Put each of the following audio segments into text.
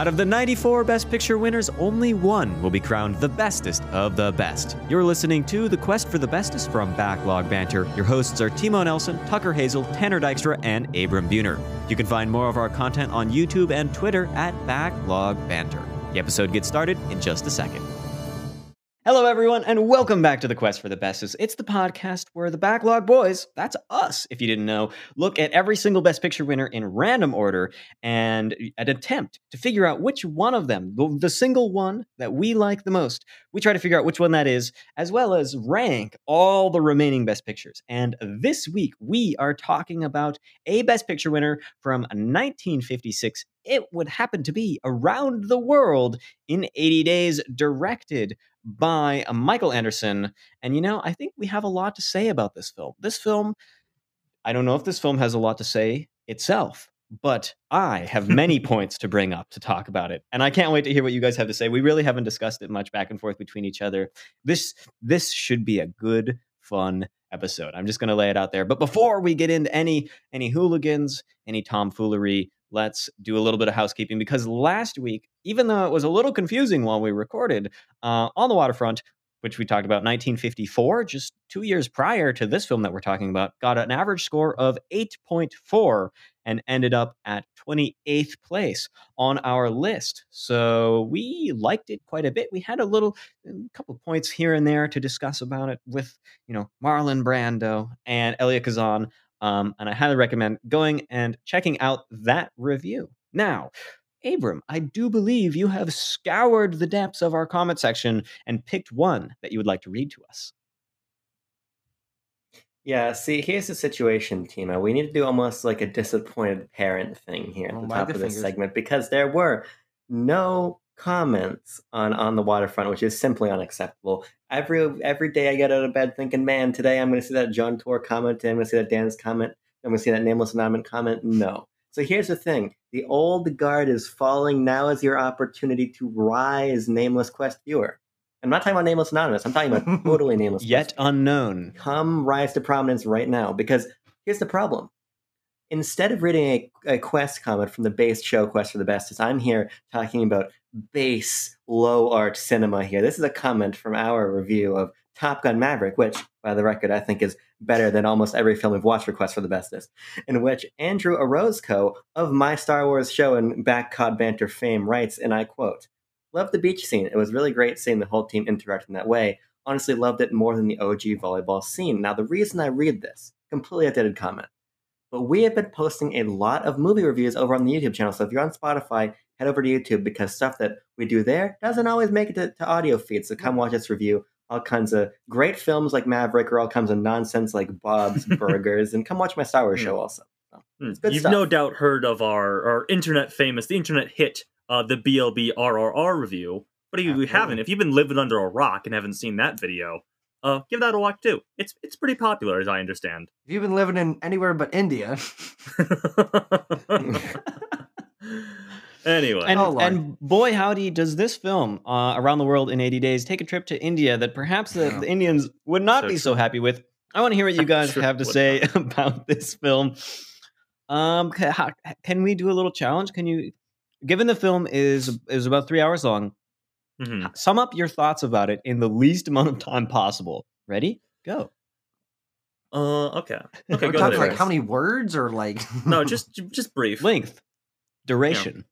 Out of the 94 Best Picture winners, only one will be crowned the bestest of the best. You're listening to The Quest for the Bestest from Backlog Banter. Your hosts are Timo Nelson, Tucker Hazel, Tanner Dykstra, and Abram Buhner. You can find more of our content on YouTube and Twitter at Backlog Banter. The episode gets started in just a second. Hello, everyone, and welcome back to the Quest for the Bestest. It's the podcast where the Backlog Boys, that's us, if you didn't know, look at every single Best Picture winner in random order and an attempt to figure out which one of them, the, the single one that we like the most, we try to figure out which one that is, as well as rank all the remaining Best Pictures. And this week, we are talking about a Best Picture winner from 1956. It would happen to be Around the World in 80 Days, directed by uh, Michael Anderson. And you know, I think we have a lot to say about this film. This film, I don't know if this film has a lot to say itself, but I have many points to bring up to talk about it. And I can't wait to hear what you guys have to say. We really haven't discussed it much back and forth between each other. This this should be a good, fun episode. I'm just going to lay it out there. But before we get into any any hooligans, any tomfoolery, let's do a little bit of housekeeping because last week, even though it was a little confusing while we recorded uh, on the waterfront, which we talked about 1954, just two years prior to this film that we're talking about, got an average score of 8.4 and ended up at 28th place on our list. So we liked it quite a bit. We had a little a couple of points here and there to discuss about it with, you know, Marlon Brando and Elia Kazan. Um, and I highly recommend going and checking out that review. Now, Abram, I do believe you have scoured the depths of our comment section and picked one that you would like to read to us. Yeah, see, here's the situation, Timo. We need to do almost like a disappointed parent thing here at Oh, the top of fingers. this segment because there were no comments on on the waterfront, which is simply unacceptable. Every every day I get out of bed thinking, man, today I'm going to see that John Tour comment, I'm going to see that Dan's comment, I'm going to see that Nameless Anonymous comment. No. So here's the thing: the old guard is falling. Now is your opportunity to rise, Nameless Quest viewer. I'm not talking about Nameless Anonymous. I'm talking about totally Nameless. Yet unknown. come rise to prominence right now because here's the problem instead of reading a, a quest comment from the base show quest for the bestest i'm here talking about base low art cinema here this is a comment from our review of top gun maverick which by the record i think is better than almost every film we've watched for quest for the bestest in which andrew orozco of my star wars show and backlog banter fame writes and i quote Loved the beach scene. It was really great seeing the whole team interact in that way. Honestly, loved it more than the OG volleyball scene. Now, the reason I read this, completely updated comment, but we have been posting a lot of movie reviews over on the YouTube channel. So if you're on Spotify, head over to YouTube because stuff that we do there doesn't always make it to, to audio feeds. So come watch us review all kinds of great films like Maverick or all kinds of nonsense like Bob's Burgers. And come watch my Star Wars show also. So, Hmm. You've stuff. no doubt heard of our, our internet famous, the internet hit, uh, the BLB RRR review. But if you Absolutely. haven't, if you've been living under a rock and haven't seen that video, uh, give that a watch too. It's it's pretty popular, as I understand. If you've been living in anywhere but India, anyway, And, Oh, and boy, howdy, does this film, uh, Around the World in 80 Days, take a trip to India that perhaps the, Yeah. the Indians would not So be so happy with. I want to hear what you guys Sure have to would say about this film. Um, ca- how, can we do a little challenge? Can you, given the film is is about three hours long, Mhm. sum up your thoughts about it in the least amount of time possible? Ready? Go. uh, okay, okay, we're go ahead. talking like how many words or like No, just just brief. Length, duration.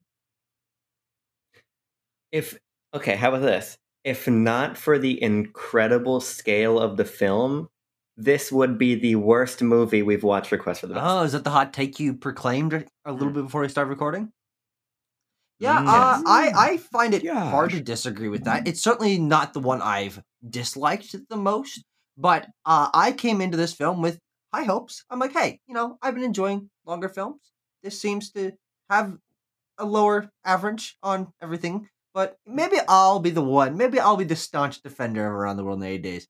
if okay, how about this? If not for the incredible scale of the film, this would be the worst movie we've watched Request for the Best. Oh, is that the hot take you proclaimed a little bit before we start recording? Yeah, Mm, uh. I I find it hard to disagree with that. It's certainly not the one I've disliked the most, but uh, I came into this film with high hopes. I'm like, hey, you know, I've been enjoying longer films. This seems to have a lower average on everything, but maybe I'll be the one. Maybe I'll be the staunch defender of Around the World in 80 Days.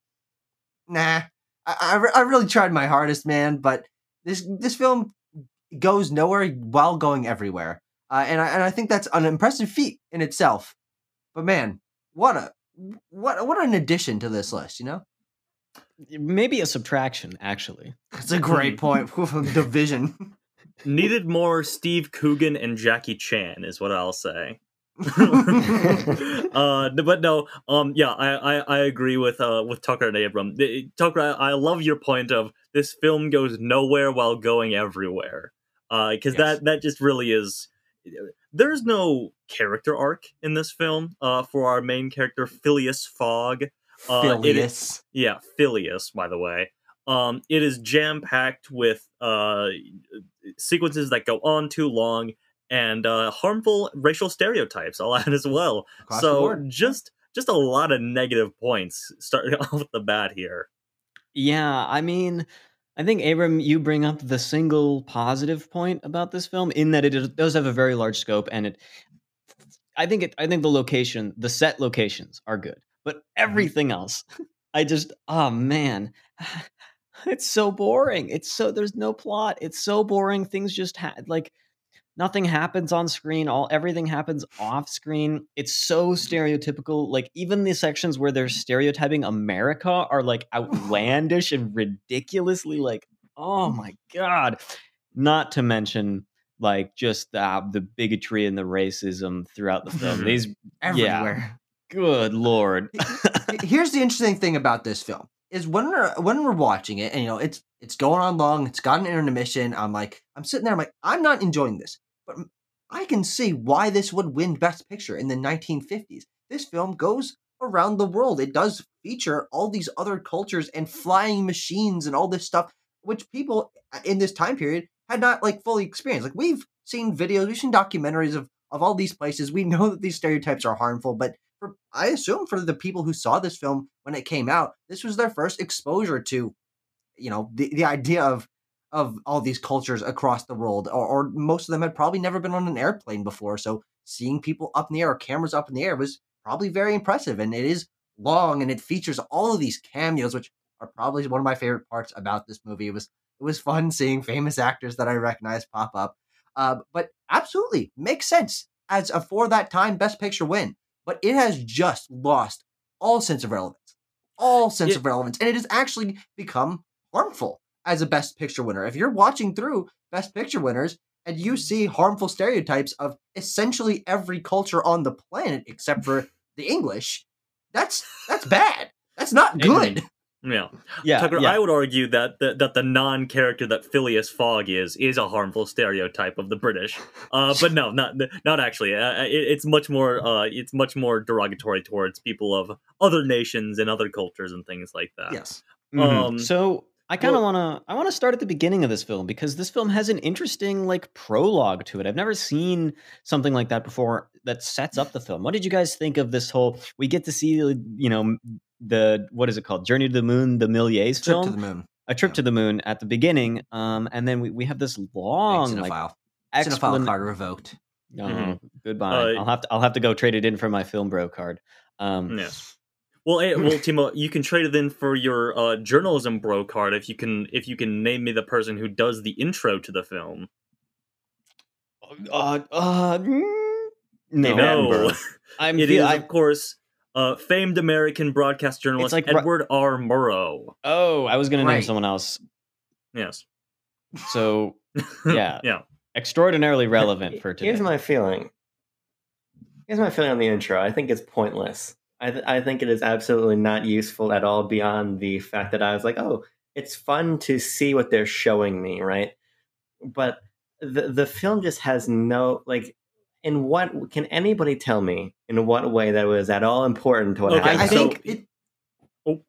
Nah, I, I, re- I really tried my hardest, man, but this this film goes nowhere while going everywhere, uh, and I and I think that's an impressive feat in itself. But man, what a what what an addition to this list, you know? Maybe a subtraction, actually. That's a great point. Division. Needed more Steve Coogan and Jackie Chan is what I'll say. uh, but no, um, yeah, I, I, I agree with uh with Tucker and Abram. The- Tucker, I, I love your point of this film goes nowhere while going everywhere. Uh, because Yes. that that just really is. There's no character arc in this film. Uh, for our main character Phileas Fogg. Uh, it is- Phileas. yeah, Phileas, by the way. Um, it is jam packed with uh, sequences that go on too long and uh, harmful racial stereotypes. I'll add as well. Across so just just a lot of negative points starting off with the bat here. Yeah, I mean, I think Abram, you bring up the single positive point about this film in that it does have a very large scope, and it. I think it. I think the location, the set locations are good, but mm-hmm. everything else, I just, oh man, it's so boring. It's so there's no plot. It's so boring. Things just had like nothing happens on screen all everything happens off screen it's so stereotypical like even the sections where they're stereotyping america are like outlandish and ridiculously like oh my god not to mention like just the, the bigotry and the racism throughout the film Mhm. these Everywhere. good lord Here's the interesting thing about this film is when we're when we're watching it, and you know it's it's going on long. It's got an intermission. I'm like, I'm sitting there. I'm like, I'm not enjoying this, but I can see why this would win Best Picture in the 1950s. This film goes around the world. It does feature all these other cultures and flying machines and all this stuff, which people uh, in this time period had not like fully experienced. Like we've seen videos, we've seen documentaries of of all these places. We know that these stereotypes are harmful, but for, I assume for the people who saw this film when it came out, this was their first exposure to, you know, the, the idea of of all these cultures across the world, or, or most of them had probably never been on an airplane before. So seeing people up in the air or cameras up in the air was probably very impressive, and it is long and it features all of these cameos, which are probably one of my favorite parts about this movie. It was it was fun seeing famous actors that I recognize pop up, uh, but absolutely makes sense as a for that time Best Picture win but it has just lost all sense of relevance. All sense of relevance. And it has actually become harmful as a Best Picture winner. If you're watching through Best Picture winners and you see harmful stereotypes of essentially every culture on the planet except for the English, that's that's bad. That's not good. Yeah, yeah, Tucker, yeah. I would argue that the, that the non-character that Phileas Fogg is is a harmful stereotype of the British. Uh, but no, not not actually. Uh, it, it's much more uh, it's much more derogatory towards people of other nations and other cultures and things like that. Yes. Mhm. Um, so I kind of well- want to I want to start at the beginning of this film because this film has an interesting like prologue to it. I've never seen something like that before that sets up the film. What did you guys think of this whole we get to see you know the what is it called? Journey to the Moon, the Méliès Trip film. to the moon. a trip yeah. to the moon at the beginning um and then we, we have this Big long like cinephile. Cinephile explan- card revoked. Oh, Mhm. goodbye. Uh, I'll have to I'll have to go trade it in for my film bro card. Um Yes. Well, eh, well, Timo, you can trade it in for your uh, journalism bro card if you can if you can name me the person who does the intro to the film. uh, uh, mm, no. No. I'm It feel- is, I- of course, uh, famed American broadcast journalist like Edward R. Murrow. oh, I was going to name someone else. Yes. So, Yeah. yeah. extraordinarily relevant for today. Here's my feeling. Here's my feeling on the intro. I think it's pointless. I, th- I think it is absolutely not useful at all beyond the fact that I was like, oh, it's fun to see what they're showing me, right? But the the film just has no like. In what can anybody tell me in what way that was at all important to what Okay, happened? I so- think it, oh.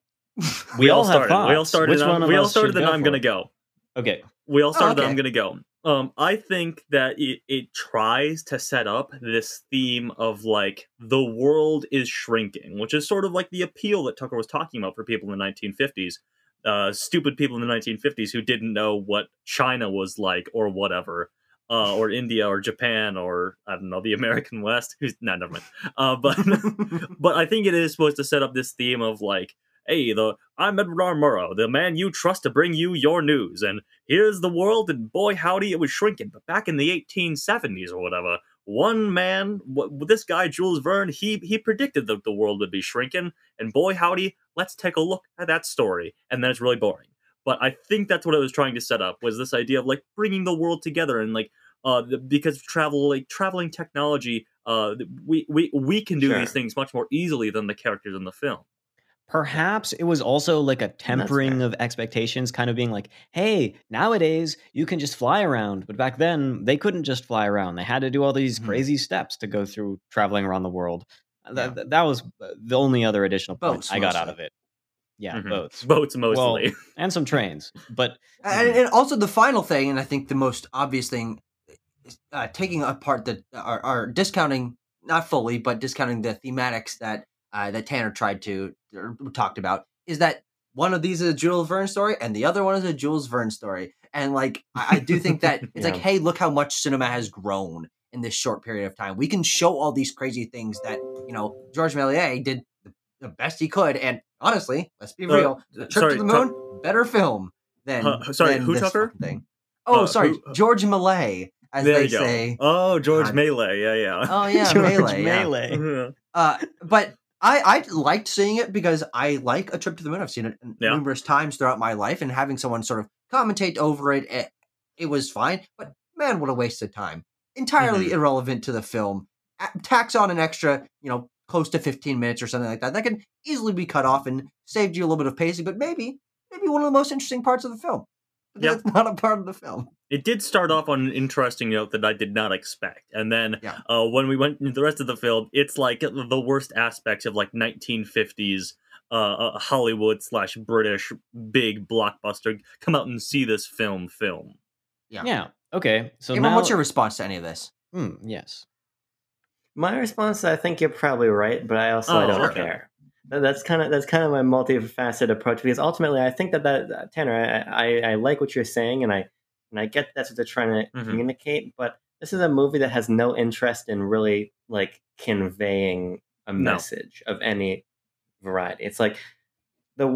we, all have started. We all started. Which and one I'm- of we all us started, should and go I'm gonna go. Okay. We all started. okay. and I'm gonna go. Um, I think that it, it tries to set up this theme of like the world is shrinking, which is sort of like the appeal that Tucker was talking about for people in the 1950s. Uh, stupid people in the 1950s who didn't know what China was like or whatever, uh, or India or Japan or I don't know the American West. Who's no, never mind. Uh, but but I think it is supposed to set up this theme of like, hey, the I'm Edward R. Murrow, the man you trust to bring you your news, and here's the world, and boy howdy, it was shrinking. But back in the 1870s or whatever, one man, this guy Jules Verne, he he predicted that the world would be shrinking, and boy howdy, let's take a look at that story, and then it's really boring. But I think that's what I was trying to set up was this idea of like bringing the world together and like uh because travel like traveling technology uh, we we we can do Sure. these things much more easily than the characters in the film. Perhaps it was also like a tempering of expectations, kind of being like, hey, nowadays you can just fly around. But back then, they couldn't just fly around. They had to do all these Mhm. crazy steps to go through traveling around the world. Uh, That, Yeah. that, that was uh, the only other additional point Boats, I got out of it. Yeah, Mhm. boats. Boats Well, mostly. and some trains. But and, and also the final thing, and I think the most obvious thing, is, uh, taking apart the are, are discounting not fully, but discounting the thematics that uh, that Tanner tried to or talked about is that one of these is a Jules Verne story and the other one is a Jules Verne story, and like I, I do think that it's like, hey, look how much cinema has grown in this short period of time. We can show all these crazy things that you know George Méliès did the, best he could, and honestly, let's be Uh, real, The Trip sorry, to the Moon, better film than Uh, sorry, than who, Tucker? thing. Oh, Uh, sorry, who- George Malay, as they you go. say. Oh, George God. Melee. Yeah, yeah. Oh yeah, George Melee. yeah. Melee. Uh, but I I liked seeing it because I like a trip to the moon. I've seen it Yeah. numerous times throughout my life, and having someone sort of commentate over it, it, it was fine. But man, what a waste of time! Entirely Mm-hmm. irrelevant to the film. A- Tax on an extra, you know, close to fifteen minutes or something like that. That can easily be cut off and saved you a little bit of pacing. But maybe, maybe one of the most interesting parts of the film. But Yeah. That's not a part of the film. It did start off on an interesting note that I did not expect, and then Yeah. uh, when we went into the rest of the film, it's like the worst aspects of like 1950s uh, uh, Hollywood slash British big blockbuster. Come out and see this film. Film. Yeah. yeah, okay. So Abram, now, what's your response to any of this? Hmm, yes. My response, I think you're probably right, but I also Oh, I don't okay. care. That- That's kind of that's kind of my multifaceted approach because ultimately I think that that Tanner, I, I I like what you're saying and I and I get that's what they're trying to Mhm. communicate, but this is a movie that has no interest in really like conveying a No. message of any variety. It's like the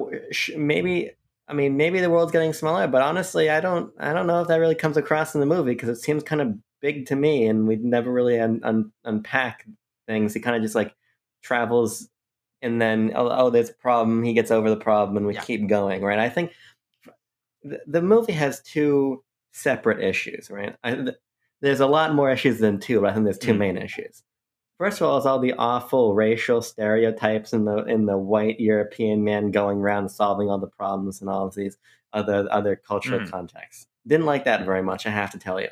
maybe I mean maybe the world's getting smaller, but honestly I don't I don't know if that really comes across in the movie because it seems kind of big to me, and we never really un- un- unpack things. He kind of just like travels, and then oh, oh, there's a problem. He gets over the problem, and we Yeah. keep going. Right? I think the, the movie has two separate issues. Right? I, th- there's a lot more issues than two, but I think there's two Mm. main issues. First of all, is all the awful racial stereotypes in the in the white European man going around solving all the problems and all of these other other cultural Mhm. contexts. Didn't like that very much, I have to tell you.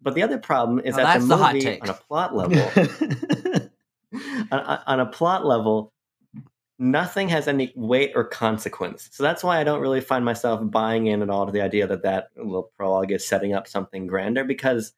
But the other problem is that the the movie, take. on a plot level, on- on a plot level, nothing has any weight or consequence. So that's why I don't really find myself buying in at all to the idea that that little prologue is setting up something grander. Because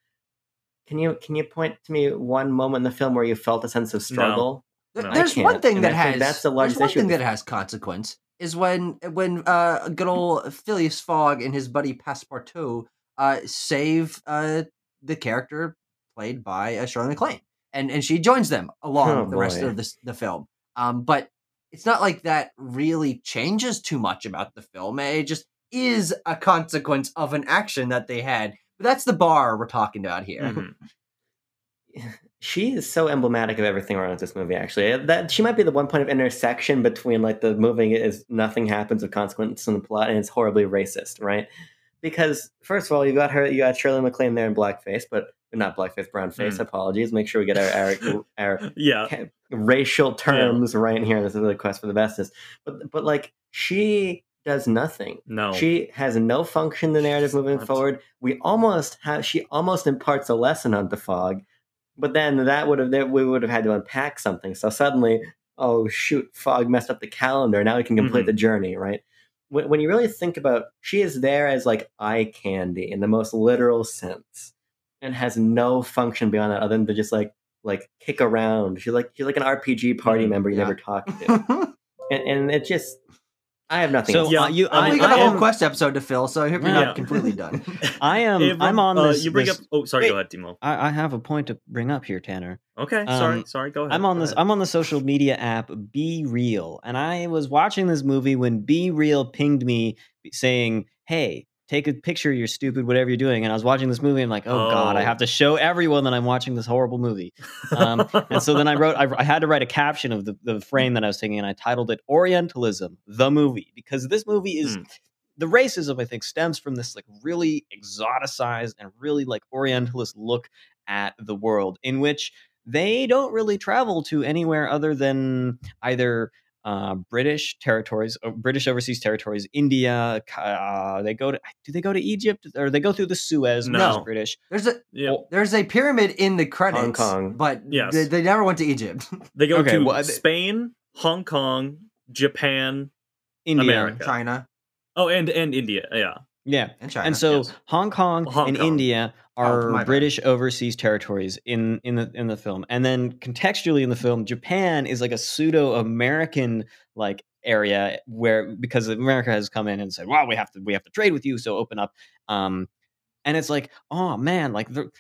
can you can you point to me one moment in the film where you felt a sense of struggle? No. There's one thing and that has that's the there's largest one issue thing that has consequence is when when uh good old Phileas Fogg and his buddy Passepartout uh save uh the character played by uh, Shirley MacLaine and and she joins them along Oh, the rest of this the film um but it's not like that really changes too much about the film. It just is a consequence of an action that they had. But that's the bar we're talking about here. Mhm. she is so emblematic of everything around this movie actually. That she might be the one point of intersection between like the movie is nothing happens of consequence in the plot and it's horribly racist right because first of all you got her you got shirley maclaine there in blackface but not blackface brown face Mm. apologies make sure we get our our, our Yeah. racial terms right in here this is the quest for the bestest but but like she does nothing No. she has no function in the narrative moving What? forward. We almost have she almost imparts a lesson on the Fogg, but then that would have that we would have had to unpack something. So suddenly, oh shoot, Fogg messed up the calendar. Now we can complete Mhm. the journey, right? When, when you really think about, she is there as like eye candy in the most literal sense, and has no function beyond that other than to just like like kick around. She's like she's like an RPG party Mhm. member you Yeah. never talk to, and, and it just. I have nothing. So else. Yeah, uh, you, I I, we mean, got I a whole am, quest episode to fill so I hope you're Yeah. not completely done I am. Abram, I'm on uh, this. you bring this- up. Oh, sorry. Wait. Go ahead, Timo. I, I have a point to bring up here, Tanner. Okay. sorry. Um, Sorry. Go ahead. I'm on this. ahead. I'm on the social media app BeReal, and I was watching this movie when BeReal pinged me saying, "Hey, take a picture of your stupid whatever you're doing." And I was watching this movie, and I'm like, oh, god, I Oh. have to show everyone that I'm watching this horrible movie. Um, and so then I wrote, I, I had to write a caption of the, the frame that I was taking, and I titled it "Orientalism: The Movie" because this movie is Hmm. the racism. I think stems from this like really exoticized and really like Orientalist look at the world, in which they don't really travel to anywhere other than either uh, British territories, uh, British overseas territories, India. Uh, they go to do they go to Egypt or they go through the Suez? which is No. British. There's a Yeah, there's a pyramid in the credits, Hong Kong. but Yes. they, they never went to Egypt. they go Okay, to well, Spain, Hong Kong, Japan. India. America. China Oh, and and India. Yeah, Yeah. and China. and so yes. Hong Kong Hong and Kong. India Oh, are bad. British overseas territories in in the in the film, and then contextually in the film, Japan is like a pseudo American like area where because America has come in and said, "Wow, we have to we have to trade with you, so open up." Um, and it's like, oh man, like the,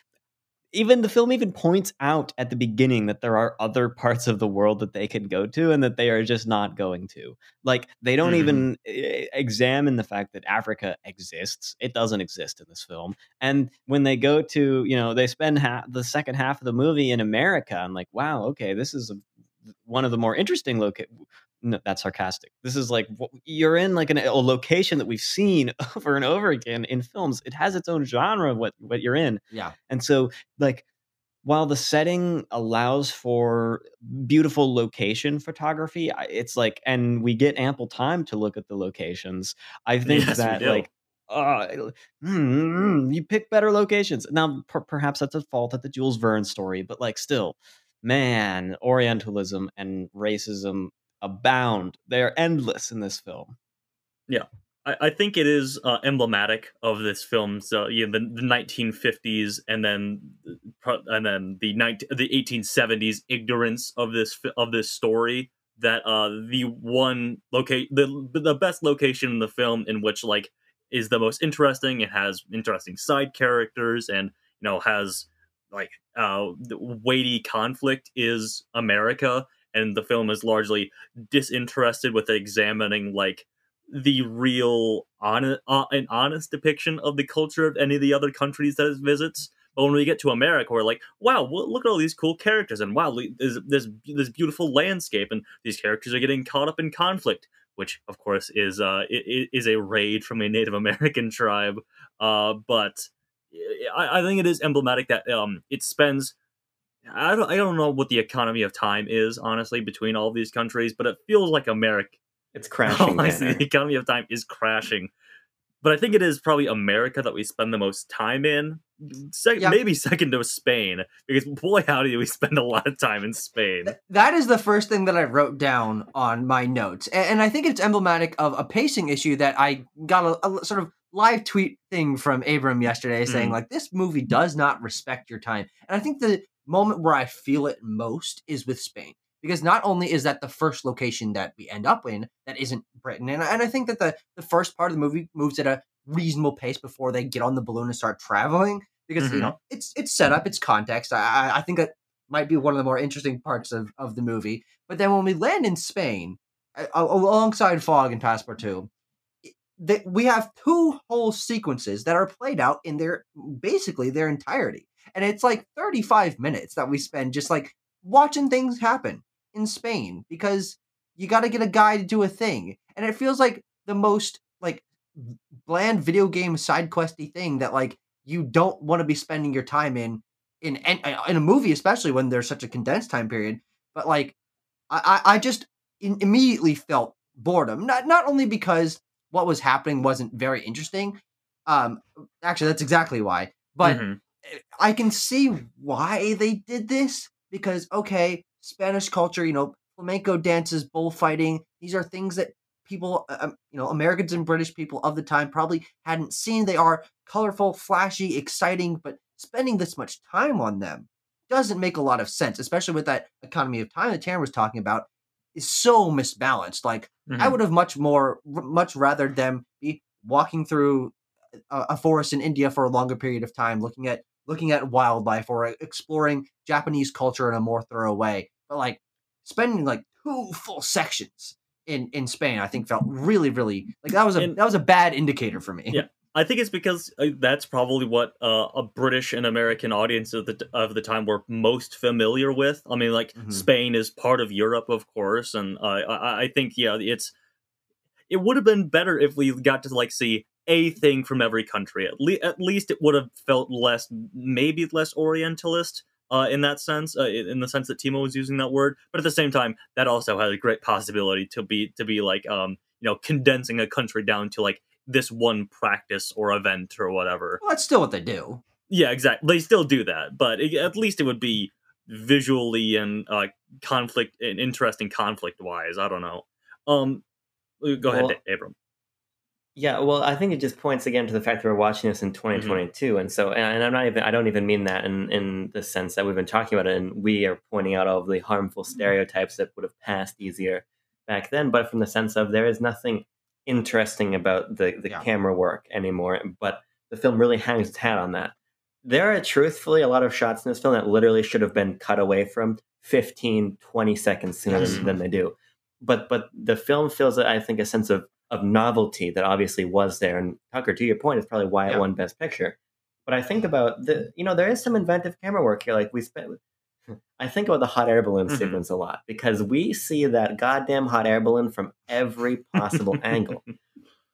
even the film even points out at the beginning that there are other parts of the world that they can go to and that they are just not going to. Like they don't Mhm. even eh, examine the fact that africa exists. It doesn't exist in this film. And when they go to you know they spend half the second half of the movie in america i'm like wow okay this is a, one of the more interesting loca- no, that's sarcastic. This is like you're in like an, a location that we've seen over and over again in films. It has its own genre. What what you're in, yeah, and so, like, while the setting allows for beautiful location photography, it's like, and we get ample time to look at the locations. I think Yes, that, like, uh, mm, you pick better locations. Now, per- perhaps that's a fault at the Jules Verne story, but like, still, man, Orientalism and racism abound. They're endless in this film. Yeah. I, I think it is uh, emblematic of this film's uh, you know, the, the 1950s and then and then the 19, the 1870s ignorance of this of this story that uh the one locate the the best location in the film in which like is the most interesting it has interesting side characters and you know has like uh weighty conflict is america and the film is largely disinterested with examining like the real honest, uh, an honest depiction of the culture of any of the other countries that it visits. But when we get to America, we're like, wow, well, look at all these cool characters, and wow, there's this this beautiful landscape, and these characters are getting caught up in conflict, which of course is uh is a raid from a Native American tribe. Uh, but I, I think it is emblematic that um it spends. I don't, I don't know what the economy of time is honestly between all these countries, but it feels like America It's crashing. Oh, I see. The economy of time is crashing. But I think it is probably America that we spend the most time in. Sec- Yeah. Maybe second to Spain, because boy, howdy, do we spend a lot of time in Spain. that is the first thing that I wrote down on my notes, and, I think it's emblematic of a pacing issue that I got a, a sort of live tweet thing from Abram yesterday saying Mhm. like this movie does not respect your time, and I think the moment where I feel it most is with Spain. Because not only is that the first location that we end up in that isn't Britain, and, and I think that the, the first part of the movie moves at a reasonable pace before they get on the balloon and start traveling. Because you Mhm. know it's it's set up, it's context. I I, think that might be one of the more interesting parts of, of the movie. But then when we land in Spain, alongside Fogg and Passepartout, that we have two whole sequences that are played out in their basically their entirety, and it's like thirty five minutes that we spend just like watching things happen in Spain because you got to get a guy to do a thing, and it feels like the most like bland video game side questy thing that like you don't want to be spending your time in in in, in a movie, especially when there's such a condensed time period. But like, I I, just in, immediately felt boredom. Not not only because what was happening wasn't very interesting. Um, actually, that's exactly why. But Mhm. I can see why they did this because okay, Spanish culture, you know, flamenco dances, bullfighting, these are things that people, uh, um, you know, Americans and British people of the time probably hadn't seen. They are colorful, flashy, exciting, but spending this much time on them doesn't make a lot of sense, especially with that economy of time that Tanner was talking about is so misbalanced. Like I Mhm. would have much more, r- much rather them be walking through a, forest in India for a longer period of time, looking at looking at wildlife or exploring Japanese culture in a more thorough way. But like spending like two full sections in in Spain, I think felt really, really like that was a And- that was a bad indicator for me. Yeah. I think it's because uh, that's probably what uh, a British and American audience of the of the time were most familiar with. I mean, like Mhm. Spain is part of Europe, of course, and uh, I, I think yeah, it's it would have been better if we got to like see a thing from every country. At, le- at least it would have felt less, maybe less Orientalist. uh, in that sense, uh, in the sense that Timo was using that word. But at the same time, that also has a great possibility to be to be like um, you know condensing a country down to like this one practice or event or whatever. Well, that's still what they do. Yeah, exactly. They still do that, but it, at least it would be visually and uh, conflict and interesting conflict wise. I don't know. Um, go ahead, Abram. Yeah, well, I think it just points again to the fact that we're watching this in mm-hmm. 2022, and so, and, I'm not even, I don't even mean that in in the sense that we've been talking about it, and we are pointing out all of the harmful mm-hmm. stereotypes that would have passed easier back then, but from the sense of there is nothing interesting about the the Yeah. camera work anymore, but the film really hangs its hat on that. There are truthfully a lot of shots in this film that literally should have been cut away from 15, 20 seconds sooner Yes. than, than they do. But but the film feels, I think, a sense of of novelty that obviously was there. And Tucker, to your point, is probably why it Yeah. won Best Picture. But I think about the, you know, there is some inventive camera work here. Like we spent, I think about the hot air balloon Mhm. sequence a lot because we see that goddamn hot air balloon from every possible angle.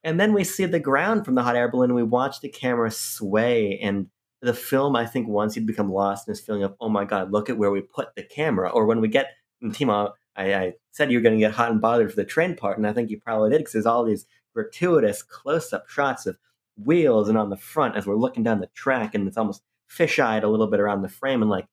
And then we see the ground from the hot air balloon and we watch the camera sway. And the film, I think, once you become lost in this feeling of, oh my God, look at where we put the camera. Or when we get, Timo, I, I said you were going to get hot and bothered for the train part, and I think you probably did because there's all these gratuitous close up shots of wheels and on the front as we're looking down the track, and it's almost fish-eyed a little bit around the frame, and like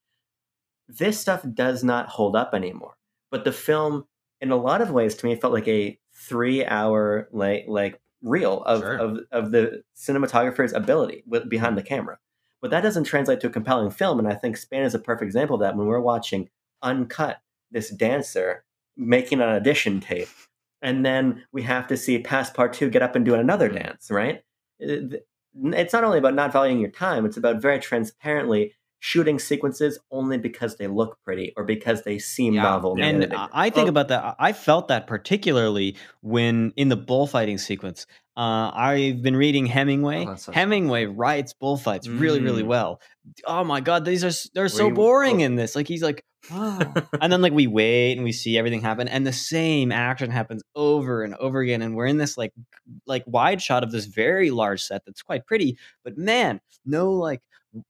this stuff does not hold up anymore. But the film, in a lot of ways, to me, felt like a three-hour like like reel of Sure. of of the cinematographer's ability with, behind the camera. But that doesn't translate to a compelling film, and I think Spain is a perfect example of that. When we're watching uncut this dancer making an audition tape, and then we have to see Passepartout get up and do another Mm. dance, right? It's not only about not valuing your time; it's about very transparently shooting sequences only because they look pretty or because they seem Yeah. novel. And I think Oh. about that. I felt that particularly when in the bullfighting sequence. Uh, I've been reading Hemingway. Oh, so Hemingway writes bullfights really, really Mm. well. Oh my god, these are they're so We- boring oh. in this. Like he's like, And then like we wait and we see everything happen, and the same action happens over and over again, and we're in this like like wide shot of this very large set that's quite pretty, but man, no like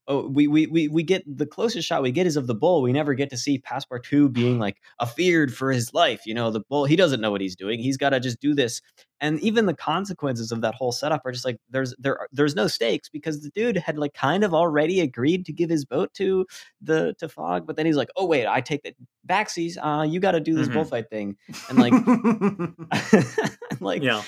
oh we, we we we get the closest shot we get is of the bull. We never get to see passepartout being like afeared for his life you know the bull he doesn't know what he's doing. He's got to just do this and even the consequences of that whole setup are just like there's there there's no stakes because the dude had like kind of already agreed to give his boat to the to Fogg but then he's like oh wait i take the backsies uh you got to do this Mhm. bullfight thing and like like yeah.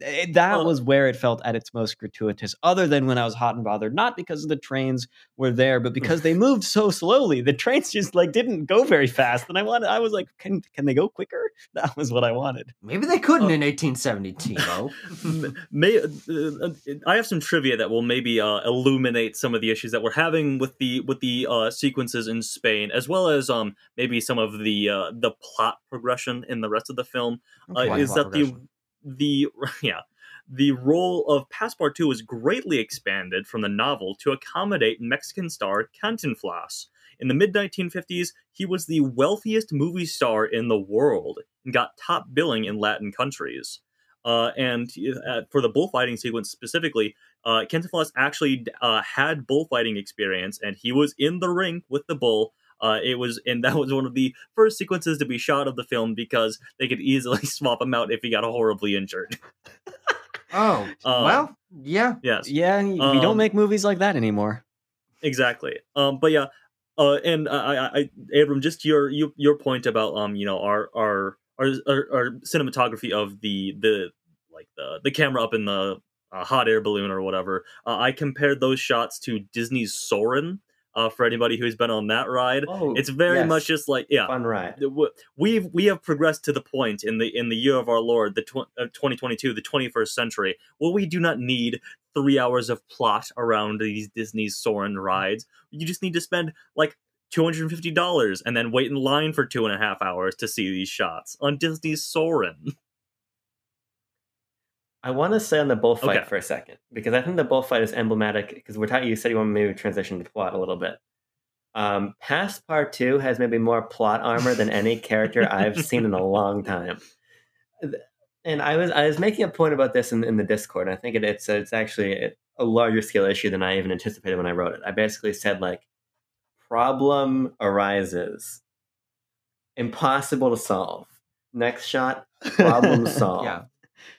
It- that Well- was where it felt at its most gratuitous other than when i was hot and bothered not because the trains were there but because they moved so slowly the trains just like didn't go very fast and i wanted i was like can can they go quicker that was what i wanted Maybe they couldn't Oh. in 1870, Timo. May uh, I have some trivia that will maybe uh, illuminate some of the issues that we're having with the with the uh, sequences in Spain, as well as um maybe some of the uh, the plot progression in the rest of the film. Uh, Okay. is that the the yeah the role of Passepartout was greatly expanded from the novel to accommodate Mexican star Cantinflas. In the mid 1950s, he was the wealthiest movie star in the world and got top billing in Latin countries. Uh, and uh, for the bullfighting sequence specifically, uh, Cantinflas actually uh, had bullfighting experience, and he was in the ring with the bull. Uh, it was, and that was one of the first sequences to be shot of the film because they could easily swap him out if he got horribly injured. Oh, Uh, well, yeah. Yes, yeah we Um, don't make movies like that anymore exactly. Um, but yeah, uh, and I, I, I, Abram, just your, your your point about um, you know, our our our, our, our cinematography of the the like the the camera up in the uh, hot air balloon or whatever. Uh, I compared those shots to Disney's Soarin'. Uh, for anybody who's been on that ride, Oh, it's very yes. much just like yeah, fun ride. we've we have progressed to the point in the in the year of our lord the tw- uh, 2022 the 21st century where we do not need three hours of plot around these disney's soarin' rides you just need to spend like $250 and then wait in line for two and a half hours to see these shots on disney's soarin' I want to say on the bullfight Okay. for a second because I think the bullfight is emblematic. Because we're talking, you said you want to transition to plot a little bit. Um, Passepartout has maybe more plot armor than any character I've seen in a long time. And I was I was making a point about this in, in the Discord. And I think it, it's it's actually a larger scale issue than I even anticipated when I wrote it. I basically said like problem arises. Impossible to solve. Next shot, problem solved. Yeah.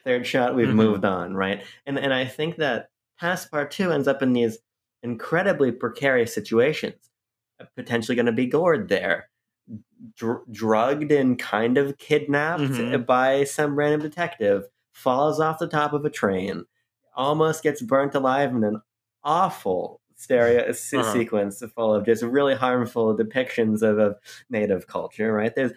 Third shot, we've Mhm. moved on, right? And and I think that Passepartout ends up in these incredibly precarious situations. Potentially going to be gored there, dr- drugged and kind of kidnapped Mhm. by some random detective, falls off the top of a train, almost gets burnt alive in an awful stereo Uh-huh. sequence full of just really harmful depictions of, of native culture. Right there's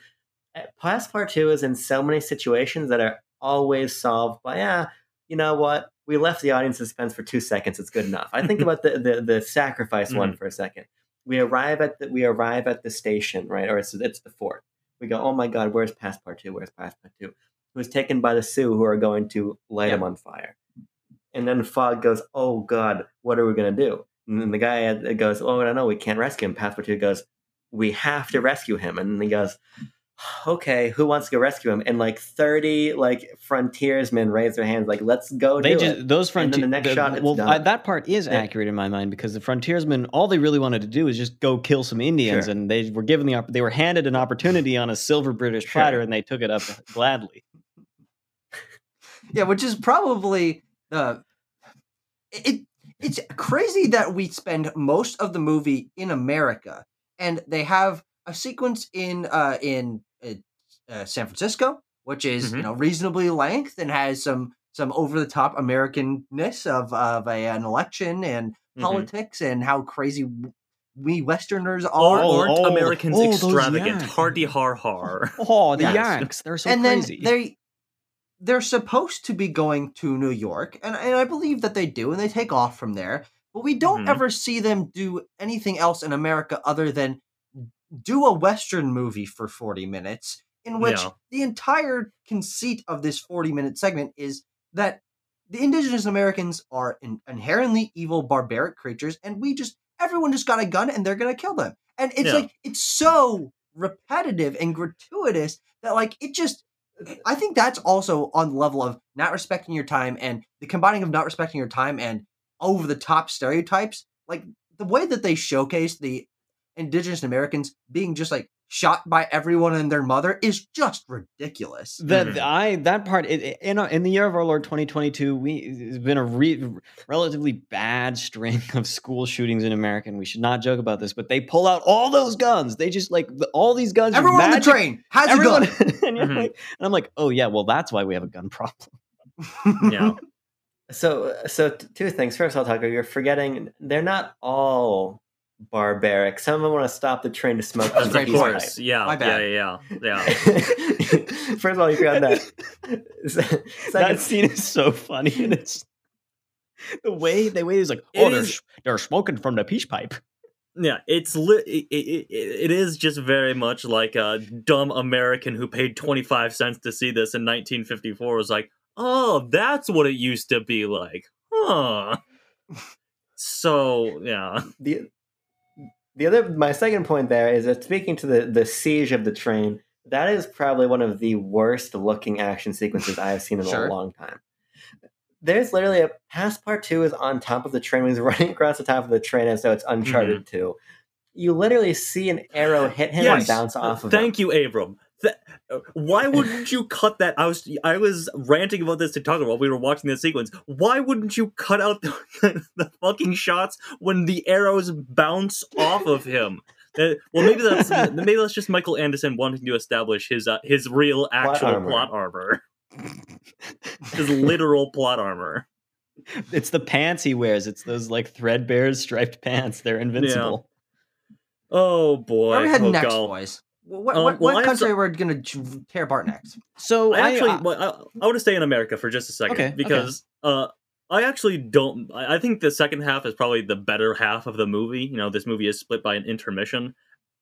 Passepartout is in so many situations that are always solved by ah, you know what? We left the audience suspense for two seconds. It's good enough. I think about the the, the sacrifice one for a second. We arrive at the we arrive at the station, right? Or it's it's the fort. We go, oh my god, where's Passepartout? Where's Passepartout? Who was taken by the Sioux, who are going to light him on fire. And then Fogg goes, oh god, what are we gonna do? And then the guy uh, goes, oh, I don't know, we can't rescue him. Passepartout goes, we have to rescue him. And he goes, okay, who wants to go rescue him? And like 30 like frontiersmen raise their hands, like, let's go They do just it. those And then frontier. the next shot, it's well, done. I, that part is Yeah. accurate in my mind because the frontiersmen, all they really wanted to do is just go kill some Indians, Sure. and they were given the opp- they were handed an opportunity on a silver British Sure. platter, and they took it up gladly. Yeah, which is probably uh, it. It's crazy that we spend most of the movie in America, and they have a sequence in uh, in uh, uh, San Francisco, which is you Mhm. know reasonably length and has some some over the top Americanness of of a, an election and Mhm. politics and how crazy we Westerners are. Oh, aren't oh, Americans oh, extravagant? Yanks. Hardy har har. Oh, the Yes. Yanks, they're so and crazy. then they they're supposed to be going to New York, and, and I believe that they do, and they take off from there. But we don't Mhm. ever see them do anything else in America other than do a Western movie for 40 minutes, in which Yeah. the entire conceit of this 40 minute segment is that the indigenous Americans are in, inherently evil, barbaric creatures, and we just everyone just got a gun and they're gonna kill them. And it's Yeah. like it's so repetitive and gratuitous that like it just I think that's also on the level of not respecting your time and the combining of not respecting your time and over the top stereotypes. Like the way that they showcase the indigenous Americans being just like shot by everyone and their mother is just ridiculous. that Mhm. I that part it, it- in, our- in the year of our Lord 2022, we it's been a re, relatively bad string of school shootings in America, and we should not joke about this. But they pull out all those guns. They just like the, all these guns. Everyone on the train has Everyone, a gun. and, you're Mhm. like, and I'm like, oh yeah, well that's why we have a gun problem. Yeah. So, so t- two things. First, I'll talk you're forgetting they're not all barbaric. Some of them want to stop the train to smoke That's the right, of course. Yeah. My Yeah. bad. Yeah. Yeah. Yeah. First of all, you forgot that. that scene is so funny, and it's the way the way he's like, It oh, they're, is- they're smoking from the peace pipe. Yeah, it's li- it, it, it is just very much like a dumb American who paid 25 cents to see this in 1954 was like, "Oh, that's what it used to be like." Huh. So, yeah. the the other my second point there is that speaking to the the siege of the train, that is probably one of the worst looking action sequences I have seen in Sure. a long time. There's literally a Passepartout is on top of the train. He's running across the top of the train as though it's Uncharted mm-hmm. 2. You literally see an arrow hit him and bounce off of him. Thank you, Abram. Th- uh, why wouldn't you cut that? I was I was ranting about this to Tucker while we were watching the sequence. Why wouldn't you cut out the, the fucking shots when the arrows bounce off of him? Uh, well, maybe that's maybe that's just Michael Anderson wanting to establish his uh, his real actual armor. plot armor, his literal plot armor. It's the pants he wears. It's those like threadbare striped pants. They're invincible. Oh boy! Where are we heading oh, next, God. boys? What, Um, what, well, what country we're going to tear apart next? So I actually, I, well, I, I want to stay in America for just a second Okay, okay. because uh, I actually don't. I think the second half is probably the better half of the movie. You know, this movie is split by an intermission.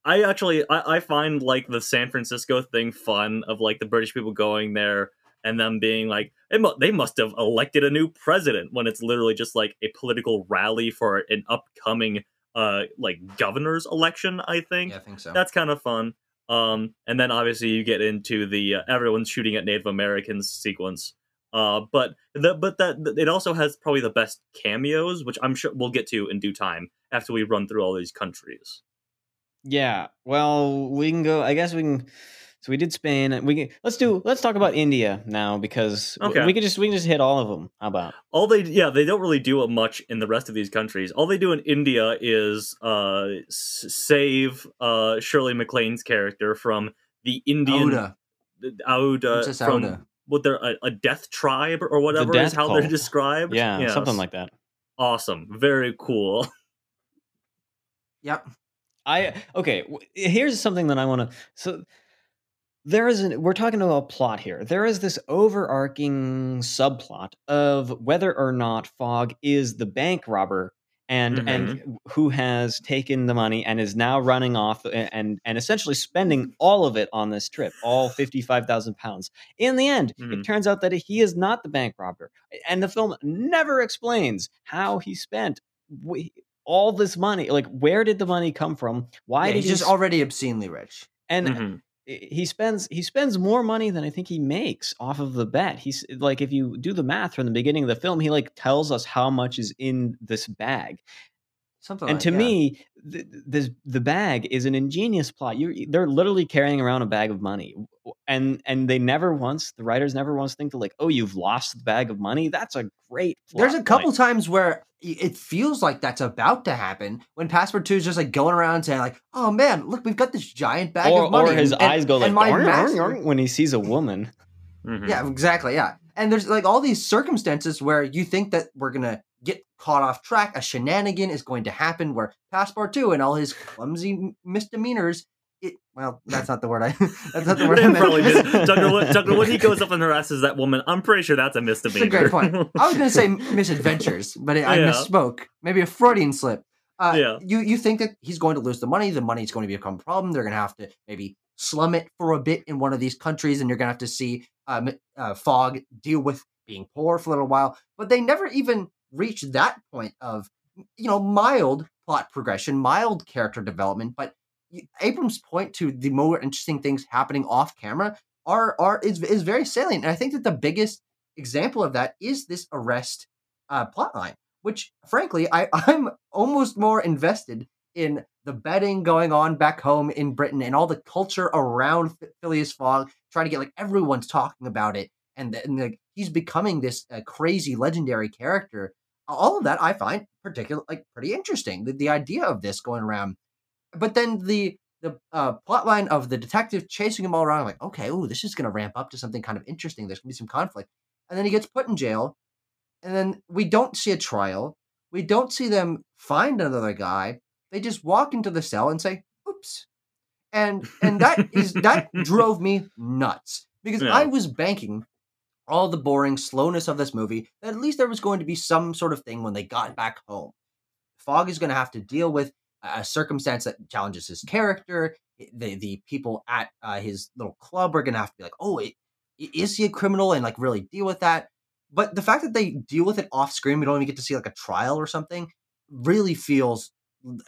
I actually, I, I find like the San Francisco thing fun of like the British people going there and them being like, they must have elected a new president when it's literally just like a political rally for an upcoming uh like governor's election. I think Yeah, I think so. that's kind of fun. Um, and then obviously you get into the uh, everyone's shooting at Native Americans sequence. Uh, but the, but that it also has probably the best cameos, which I'm sure we'll get to in due time after we run through all these countries. Yeah. Well, we can go. I guess we can. So we did Spain. We can, let's do. Let's talk about India now because Okay. we can just we can just hit all of them. How about? all they yeah they don't really do much in the rest of these countries all they do in india is uh save uh shirley maclaine's character from the indian Aouda. Aouda from Aouda. what they're a, a death tribe or whatever is death how they're described Yeah, something like that. awesome very cool Yep. I okay. Here's something that I want to. So there is an. We're talking about a plot here. There is this overarching subplot of whether or not Fogg is the bank robber and and who has taken the money and is now running off and and essentially spending all of it on this trip, all fifty five thousand pounds. In the end, it Mhm. turns out that he is not the bank robber, and the film never explains how he spent. all this money like where did the money come from why Yeah, did he's he just s- already obscenely rich. and Mhm. He spends he spends more money than i think he makes off of the bet. He's like if you do the math from the beginning of the film he like tells us how much is in this bag Something and like, to yeah. me th- this the bag is an ingenious plot you they're literally carrying around a bag of money and and they never once the writers never once think to like oh you've lost the bag of money that's a great There's plot a couple point. times where it feels like that's about to happen when Passepartout is just like going around saying like, "Oh man, look, we've got this giant bag or, of money." or his and- eyes go like and my "Arr, arr, arr," when he sees a woman Mhm. Yeah, exactly. Yeah. And there's like all these circumstances where you think that we're going to get caught off track. A shenanigan is going to happen where Passepartout and all his clumsy misdemeanors. It, well, that's not the word I. that's not the word I meant. probably just Tucker, when, Tucker, when he goes up and harasses that woman, I'm pretty sure that's a That's misdemeanor. a great point. I was going to say misadventures, but I Yeah. misspoke. Maybe a Freudian slip. Uh, Yeah. You you think that he's going to lose the money? The money's going to become a problem. They're going to have to maybe slum it for a bit in one of these countries, and you're going to have to see um, uh, Fogg deal with being poor for a little while. But they never even reach that point of you know mild plot progression, mild character development. But Abram's point to the more interesting things happening off camera are are is is very salient, and I think that the biggest example of that is this arrest uh, plotline, which frankly I I'm almost more invested in the betting going on back home in Britain and all the culture around Phileas Fogg, trying to get like everyone's talking about it, and, th- and like he's becoming this uh, crazy legendary character. All of that I find particular like pretty interesting. The, the idea of this going around, but then the the uh, plot line of the detective chasing him all around, I'm like, okay, ooh, this is going to ramp up to something kind of interesting. There's going to be some conflict. And then he gets put in jail. And then we don't see a trial. We don't see them find another guy. They just walk into the cell and say, oops. And and that is that drove me nuts because Yeah. I was banking all the boring slowness of this movie that at least there was going to be some sort of thing when they got back home. Fogg is going to have to deal with a circumstance that challenges his character. The the people at uh, his little club are going to have to be like, oh, i- i- is he a criminal, and like really deal with that. But the fact that they deal with it off screen, we don't even get to see like a trial or something, really feels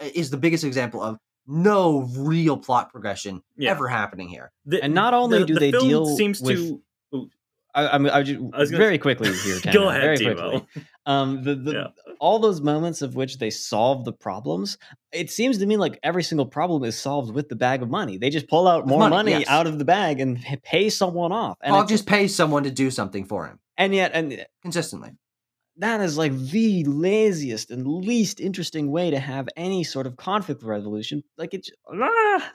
is the biggest example of no real plot progression Yeah. ever happening here. The- And not only the- do the they film deal seems with- to I, I mean, I just, I was gonna- very quickly here. go ahead, very Timo. quickly. Um, the, the Yeah. all those moments of which they solve the problems. It seems to me like every single problem is solved with the bag of money. They just pull out more money, money, yes. out of the bag and pay someone off. And Fogg it's- just pay someone to do something for him and yet, and consistently. that is like the laziest and least interesting way to have any sort of conflict resolution. Like it, ah!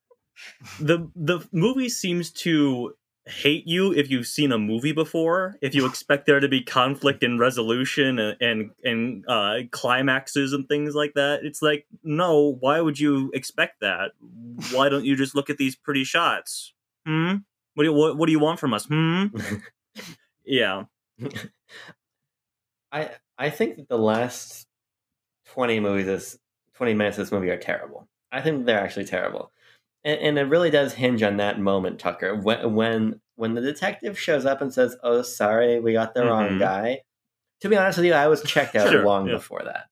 the the movie seems to hate you if you've seen a movie before if you expect there to be conflict and resolution and and, and uh, climaxes and things like that it's like no why would you expect that? Why don't you just look at these pretty shots? Hmm? What do you what, what do you want from us? Hmm? Yeah. I I think that the last twenty movies, is, twenty minutes of this movie are terrible. I think they're actually terrible, and, and it really does hinge on that moment, Tucker, when when when the detective shows up and says, "Oh, sorry, we got the wrong Mhm. guy." To be honest with you, I was checked out Sure, long yeah. before that.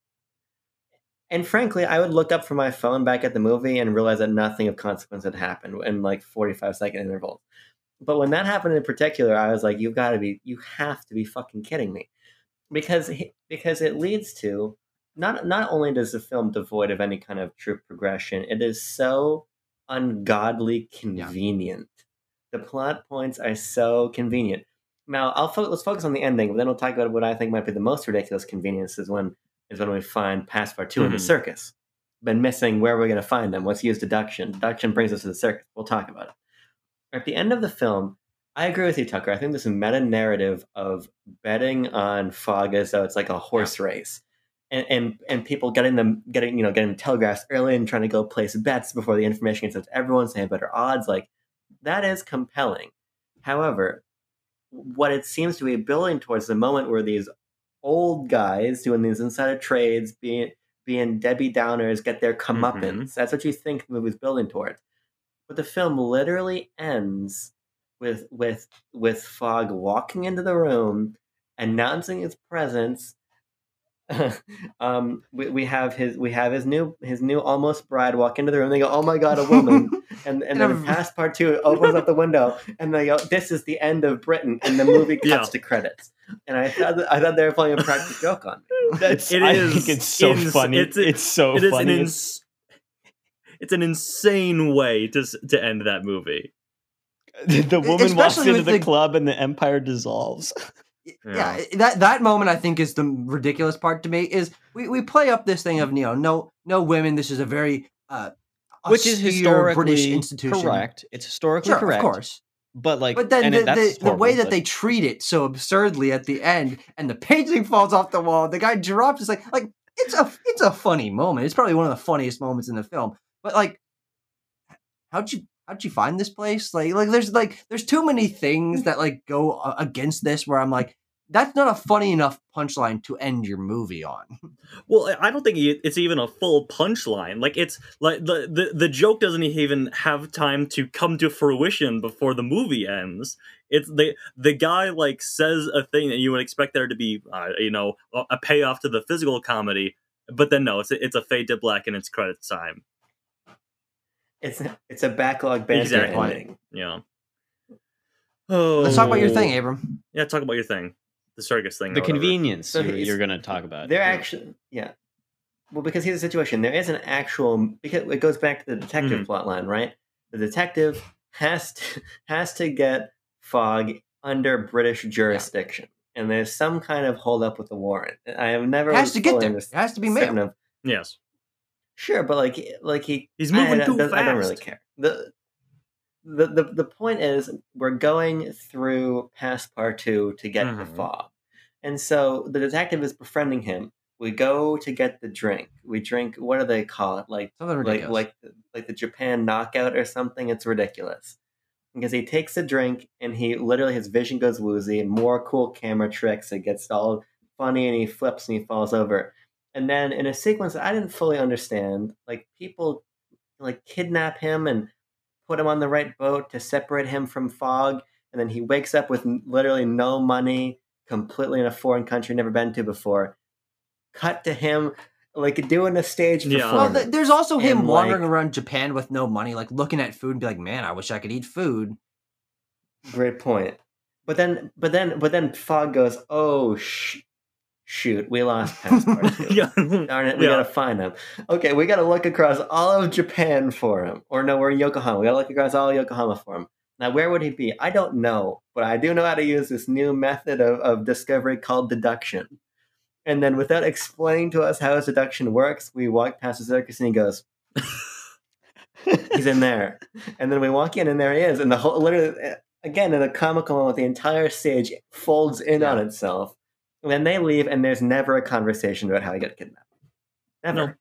And frankly, I would look up from my phone back at the movie and realize that nothing of consequence had happened in like 45 second intervals. But when that happened in particular, I was like, you've got to be, you have to be fucking kidding me. Because, he- because it leads to not not only does the film devoid of any kind of true progression, it is so ungodly convenient. The plot points are so convenient. Now, I'll fo- let's focus on the ending, but then we'll talk about what I think might be the most ridiculous convenience is when is when we find Passepartout in the Mhm. circus. Been missing where are we're going to find them. Let's use deduction. Deduction brings us to the circus. We'll talk about it. At the end of the film, I agree with you, Tucker. I think this meta narrative of betting on Fogg as though it's like a horse race, and and and people getting them getting you know getting telegraphs early and trying to go place bets before the information gets out to everyone, so they have better odds. Like that is compelling. However, what it seems to be building towards the moment where these old guys doing these insider trades, being being Debbie Downers, get their mm-hmm. comeuppance. That's what you think the movie's building towards. But the film literally ends with with with Fogg walking into the room, announcing his presence. um, we, we have his we have his new his new almost bride walk into the room. They go, "Oh my god, a woman!" and and then And a- Passepartout opens up the window, and they go, "This is the end of Britain," and the movie cuts Yeah. to credits. And I thought that, I thought they were playing a practical joke on me. That's It I is think it's so ins- funny. it's It's, so it is funny. an It's- ins- it's an insane way to to end that movie. the woman walks into the, the- club and the empire dissolves. Yeah. that that moment I think is the ridiculous part to me is we, we play up this thing of you know no no women this is a very uh Which is historically British institution correct. It's historically sure correct. of course But like, but then and the, the, the way that they treat it so absurdly at the end and the painting falls off the wall the guy drops it's like like it's a it's a funny moment it's probably one of the funniest moments in the film but like how'd you how'd you find this place like like there's like there's too many things that like go uh, against this where i'm like that's not a funny enough punchline to end your movie on Well, I don't think it's even a full punchline. Like it's like the, the the joke doesn't even have time to come to fruition before the movie ends. It's the the guy like says a thing that you would expect there to be, uh, you know, a payoff to the physical comedy, but then no, it's a, it's a fade to black and it's credits time. It's it's a backlog banter Exactly. ending. Yeah. Oh, let's talk about your thing abram Yeah, talk about your thing, the circus thing. the convenience So you're, you're going to talk about. They're Yeah. actually yeah. Well, because here's the situation. There is an actual because it goes back to the detective Mhm. plot line, right? The detective has to has to get Fogg under British jurisdiction, and there's some kind of holdup with the warrant. I have never it has to get there it has to be made of- Yes. Sure, but like like he He's moving I, too I, I don't really care. The, the the the point is we're going through Passepartout to get the Mhm. fob, and so the detective is befriending him. We go to get the drink. We drink. What do they call it? Like something like like like the Japan knockout or something. It's ridiculous because he takes a drink and he literally his vision goes woozy. More cool camera tricks. It gets all funny and he flips and he falls over. And then in a sequence that I didn't fully understand, like people like kidnap him and put him on the right boat to separate him from Fogg, and then he wakes up with literally no money, completely in a foreign country never been to before. Cut to him like doing a stage Yeah. Well, th- there's also him And, wandering like- around Japan with no money, like looking at food and be like, "Man, I wish I could eat food." Great point. But then, but then, but then, Fogg goes, "Oh sh- shoot, we lost yeah. Darn it, we Yeah. gotta find him. Okay, we gotta look across all of Japan for him. Or no, we're in Yokohama. We gotta look across all of Yokohama for him. Now, where would he be? I don't know, but I do know how to use this new method of, of discovery called deduction. And then, without explaining to us how his deduction works, we walk past the circus and he goes, He's in there. And then we walk in and there he is. And the whole, literally, again, in a comical moment, the entire stage folds in on itself. And then they leave and there's never a conversation about how he got kidnapped. Never.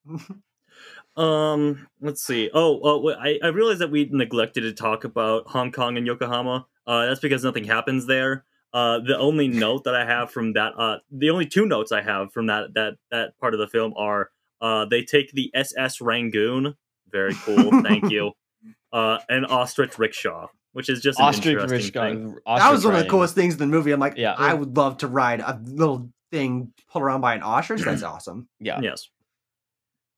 Um, let's see. Oh, wait, I I realized that we neglected to talk about Hong Kong and Yokohama. Uh, that's because nothing happens there. Uh, the only note that I have from that, uh, the only two notes I have from that that that part of the film are, uh, they take the SS Rangoon, very cool, thank you, uh, and ostrich rickshaw, which is just an Ostrich interesting rickshaw. thing. that ostrich was one of the coolest things in the movie. I'm like, Yeah. I would love to ride a little thing pulled around by an ostrich. That's awesome. Yeah. Yes.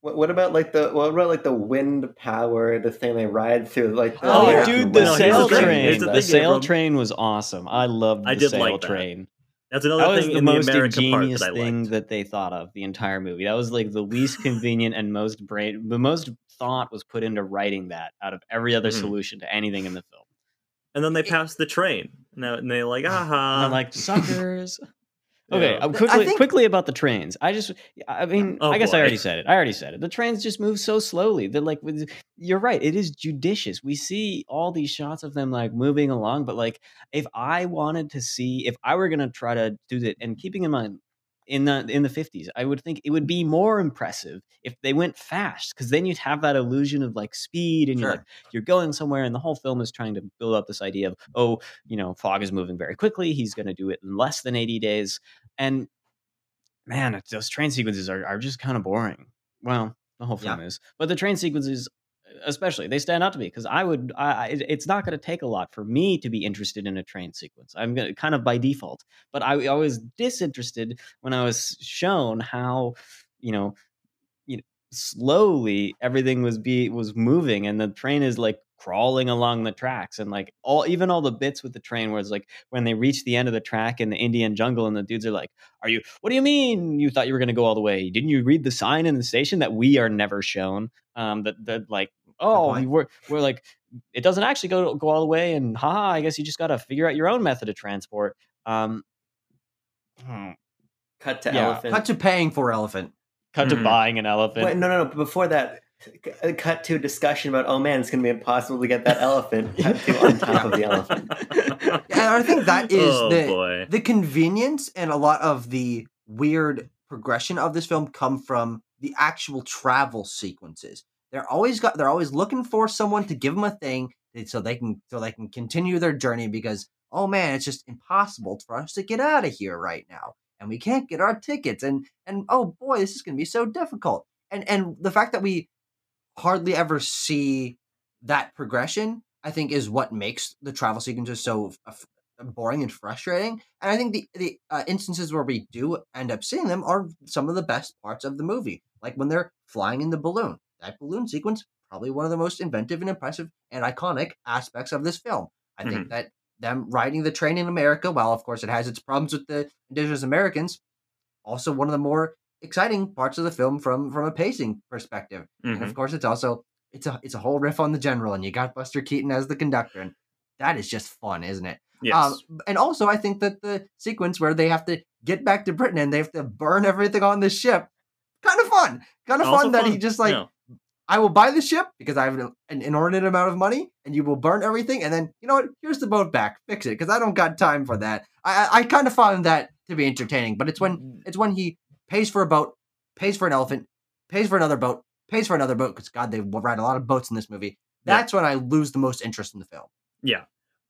What, what about like the what about like the wind power, the thing they ride through? Like the, Oh, yeah. dude, No, the here's sail the train. The The sail Abram. train was awesome. I loved the I did sail like that. train. That's another That was thing the in the most American part ingenious that I thing liked. that they thought of the entire movie. That was like the least convenient and most brain. The most thought was put into writing that out of every other Mhm. solution to anything in the film. And then they pass the train, and they- and they're like, And aha. I'm like suckers. Okay, Yeah. um, quickly, think- quickly about the trains. I just, I mean, Oh, I guess I already said it. I already said it. The trains just move so slowly. They're like, you're right. It is judicious. We see all these shots of them like moving along, but like, if I wanted to see, if I were gonna try to do that, and keeping in mind, in the in the 50s, I would think it would be more impressive if they went fast, because then you'd have that illusion of like speed, and you're like, you're going somewhere, and the whole film is trying to build up this idea of, oh, you know, Fogg is moving very quickly. He's going to do it in less than 80 days. And man, those train sequences are, are just kind of boring. Well, the whole film is, but the train sequences, especially, they stand out to me because I would, I, it's not going to take a lot for me to be interested in a train sequence. I'm gonna, kind of by default, but I, I was disinterested when I was shown how, you know, you know, slowly everything was be was moving and the train is like crawling along the tracks and like all even all the bits with the train where it's like when they reach the end of the track in the Indian jungle and the dudes are like, Are you what do you mean you thought you were gonna go all the way? Didn't you read the sign in the station that we are never shown? Um that that like oh we're we're like it doesn't actually go go all the way and haha, I guess you just gotta figure out your own method of transport. Um hmm, Cut to Yeah. elephant. Cut to paying for elephant. cut to Mhm. buying an elephant. Wait, no, no, no. Before that, c- Uh, cut to a discussion about. Oh man, it's going to be impossible to get that elephant. To on top of the elephant. Yeah, I think that is oh, the boy. the convenience and a lot of the weird progression of this film come from the actual travel sequences. They're always got they're always looking for someone to give them a thing so they can so they can continue their journey because oh man, it's just impossible for us to get out of here right now. And we can't get our tickets and and oh boy, this is going to be so difficult. And and the fact that we hardly ever see that progression, I think is what makes the travel sequences so f- boring and frustrating. And I think the the uh, instances where we do end up seeing them are some of the best parts of the movie, like when they're flying in the balloon. That balloon sequence probably one of the most inventive and impressive and iconic aspects of this film. I think that them riding the train in America, while of course it has its problems with the indigenous Americans, also one of the more exciting parts of the film from from a pacing perspective. And Mhm. of course, it's also it's a it's a whole riff on the general, and you got Buster Keaton as the conductor, and that is just fun, isn't it? Yes. Um, and also, I think that the sequence where they have to get back to Britain and they have to burn everything on the ship, kind of fun, kind of Also fun that he just like, yeah. I will buy the ship because I have an, an inordinate amount of money, and you will burn everything, and then you know what? Here's the boat back, fix it because I don't got time for that. I I, I kind of found that to be entertaining, but it's when it's when he pays for a boat, pays for an elephant, pays for another boat, pays for another boat because God, they ride a lot of boats in this movie. Yeah. That's when I lose the most interest in the film. Yeah.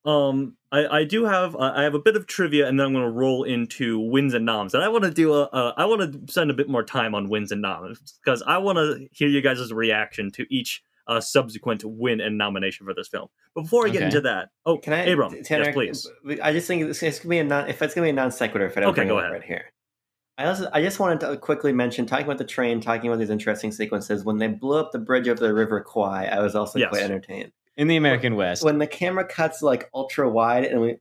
Um, I, I do have uh, I have a bit of trivia, and then I'm going to roll into wins and noms, and I want to do a, a I want to spend a bit more time on wins and noms because I want to hear you guys' reaction to each uh, subsequent win and nomination for this film. But before I get Okay. into that, oh, Can I, Abram, Tanner, yes, please. I just think it's, it's gonna be a non. If it's gonna be a non sequitur, if I don't Okay, bring go it up ahead. right here. I also, I just wanted to quickly mention, talking about the train, talking about these interesting sequences. When they blew up the bridge over the River Kwai, I was also Yes. quite entertained. in the American West. When the camera cuts like ultra wide, and we,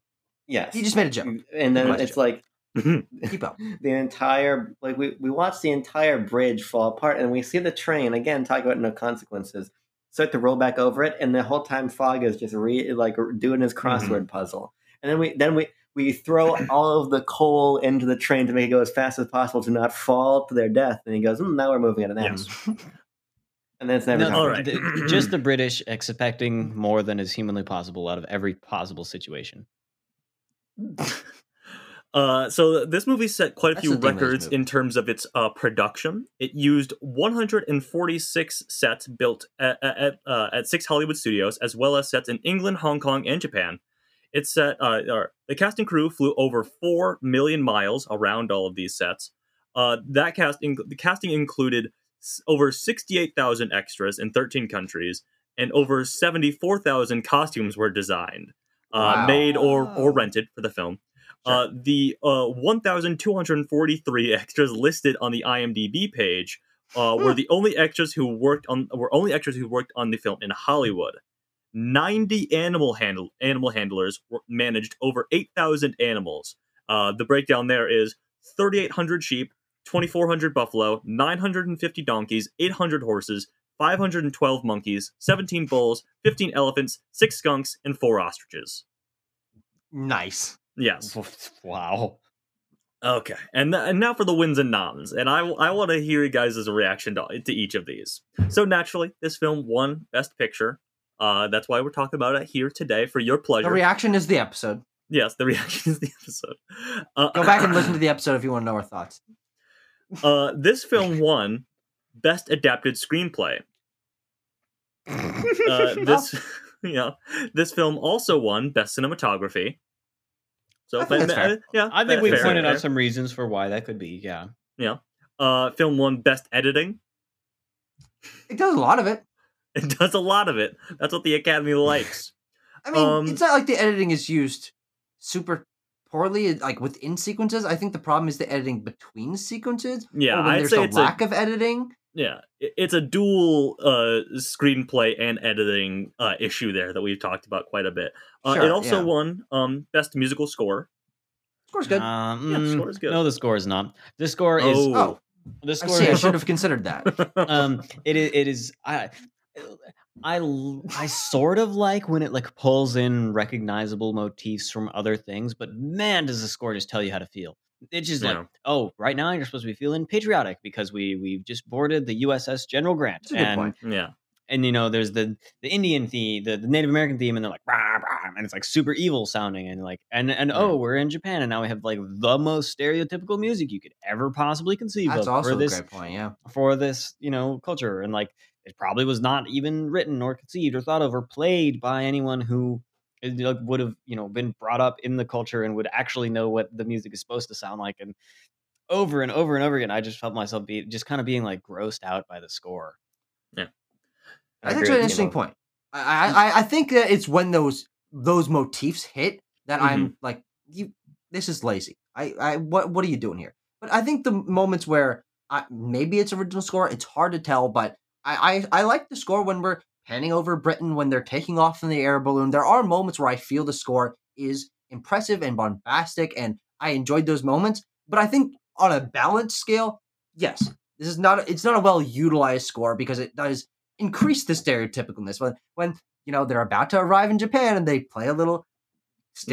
yes, He just made a joke. and then it's joke. like Keep up. the entire like we, we watch the entire bridge fall apart and we see the train again talk about no consequences start to roll back over it and the whole time Fogg is just re, like doing his crossword mm-hmm. puzzle and then we then we we throw all of the coal into the train to make it go as fast as possible to not fall to their death and he goes mm, now we're moving at an end Yes. and then it's never No, talked all about. right. the- just the British expecting more than is humanly possible out of every possible situation. Uh, so this movie set quite a That's few the theme of this records in terms of its uh, production. It used 146 sets built at at, uh, at six Hollywood studios, as well as sets in England, Hong Kong, and Japan. It set uh, or the cast and crew flew over four million miles around all of these sets. Uh, that casting the casting included over 68,000 extras in 13 countries, and over 74,000 costumes were designed, uh, Wow. made or or rented for the film. Uh, the uh, 1,243 extras listed on the IMDb page uh, were the only extras who worked on were only extras who worked on the film in Hollywood. 90 animal handle animal handlers managed over 8,000 animals, Uh, the breakdown there is 3,800 sheep, 2,400 buffalo, 950 donkeys, 800 horses, 512 monkeys, 17 bulls, 15 elephants, 6 skunks, and 4 ostriches. Nice. Yes. wow. Okay. And, th- and now for the wins and noms. And I, I want to hear you guys' reaction to, to each of these. So naturally, this film won Best Picture. Uh, that's why we're talking about it here today for your pleasure. The reaction is the episode. yes, the reaction is the episode. Uh, Go back and listen to the episode if you want to know our thoughts. Uh, this film won Best Adapted Screenplay. Uh, this, yeah, this film also won Best Cinematography. So, I think that's fair. uh, yeah, I think we fair, pointed fair. out some reasons for why that could be. Yeah, Yeah. Uh, film won Best Editing. It does a lot of it. It does a lot of it. That's what the Academy likes. I mean, Um, it's not like the editing is used super poorly, like within sequences. I think the problem is the editing between sequences. Yeah, or when I'd there's say a it's a lack of editing. yeah, it's a dual uh screenplay and editing uh issue there that we've talked about quite a bit. Uh, Sure, it also yeah. won um Best Musical Score. Score's good. Um, Yeah, the mm, score is good. No, the score is not. The score is. Oh. oh, The I score see. I should have considered that. um it is it is i I, I sort of like when it like pulls in recognizable motifs from other things, but man, does the score just tell you how to feel. It's just Yeah. like, oh, right now you're supposed to be feeling patriotic because we we've just boarded the USS General Grant, That's a good and point. yeah. and you know there's the the Indian theme, the, the Native American theme, and they're like, rah, rah, and it's like super evil sounding, and like and and Yeah. oh, we're in Japan, and now we have like the most stereotypical music you could ever possibly conceive That's of also for a this great point. Yeah. for this, you know, culture. And like it probably was not even written or conceived or thought of or played by anyone who eh, would have, you know, been brought up in the culture and would actually know what the music is supposed to sound like. And over and over and over again, I just felt myself be just kind of being like grossed out by the score. Yeah. I think it's an interesting point. I, I I think that it's when those those motifs hit that I'm like, you. This is lazy. I I what what are you doing here? But I think the moments where I, maybe it's original score, it's hard to tell. But I, I I like the score when we're panning over Britain when they're taking off in the air balloon. There are moments where I feel the score is impressive and bombastic, and I enjoyed those moments. But I think on a balanced scale, yes, this is not. It's not a well utilized score because it does increase the stereotypicalness when when you know they're about to arrive in Japan and they play a little mm.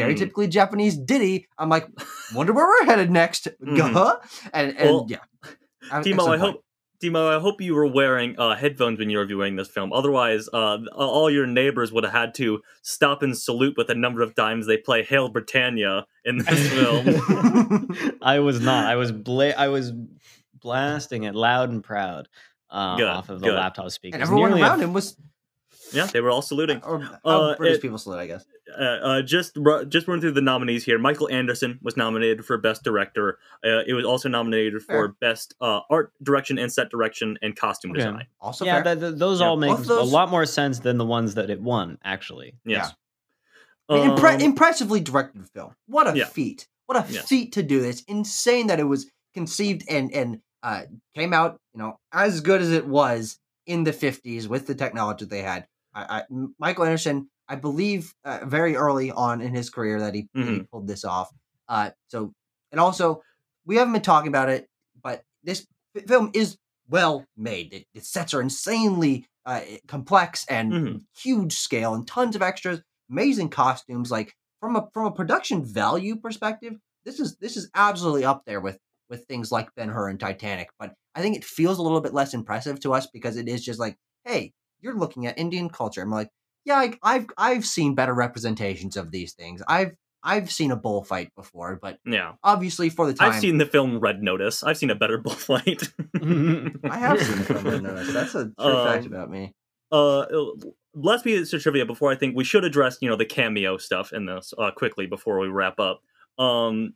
stereotypically Japanese ditty. I'm like, wonder where we're headed next. Mm. Gah. And and Well, yeah, Timo, I hope Timo, I hope you were wearing uh, headphones when you were viewing this film. Otherwise, uh, all your neighbors would have had to stop and salute with the number of times they play "Hail Britannia" in this film. I was not. I was bla- I was blasting it loud and proud uh, Good, off of the good. laptop speakers. and everyone Nearly a around him was yeah, they were all saluting. or how Uh, British it- people salute, I guess. uh, uh, just just run through the nominees here. Michael Anderson was nominated for Best Director. Uh, it was also nominated for Fair. Best uh, Art Direction and Set Direction and Costume Okay. Design. Also, yeah, fair. that, that- those Yeah, all make those- a lot more sense than the ones that it won. Actually, Yes. I mean, impre- Um, impressively directed film. What a Yeah. feat! What a Yes. feat to do this. Insane that it was conceived and and uh, came out, you know, as good as it was in the '50s with the technology they had. I, I, Michael Anderson, I believe, uh, very early on in his career that he, Mm-hmm. pulled this off. Uh, so, and also, we haven't been talking about it, but this film is well made. It, its sets are insanely uh, complex and Mhm. huge scale and tons of extras, amazing costumes. Like from a from a production value perspective, this is this is absolutely up there with with things like Ben Hur and Titanic. But I think it feels a little bit less impressive to us because it is just like, hey, you're looking at Indian culture. I'm like, yeah, I, I've I've seen better representations of these things. I've I've seen a bullfight before, but Yeah, obviously for the time, I've seen the film Red Notice. I've seen a better bullfight. I have seen the film. Red Notice. That's a true fact Um, about me. uh let's be to trivia before i think we should address you know the cameo stuff in this uh quickly before we wrap up um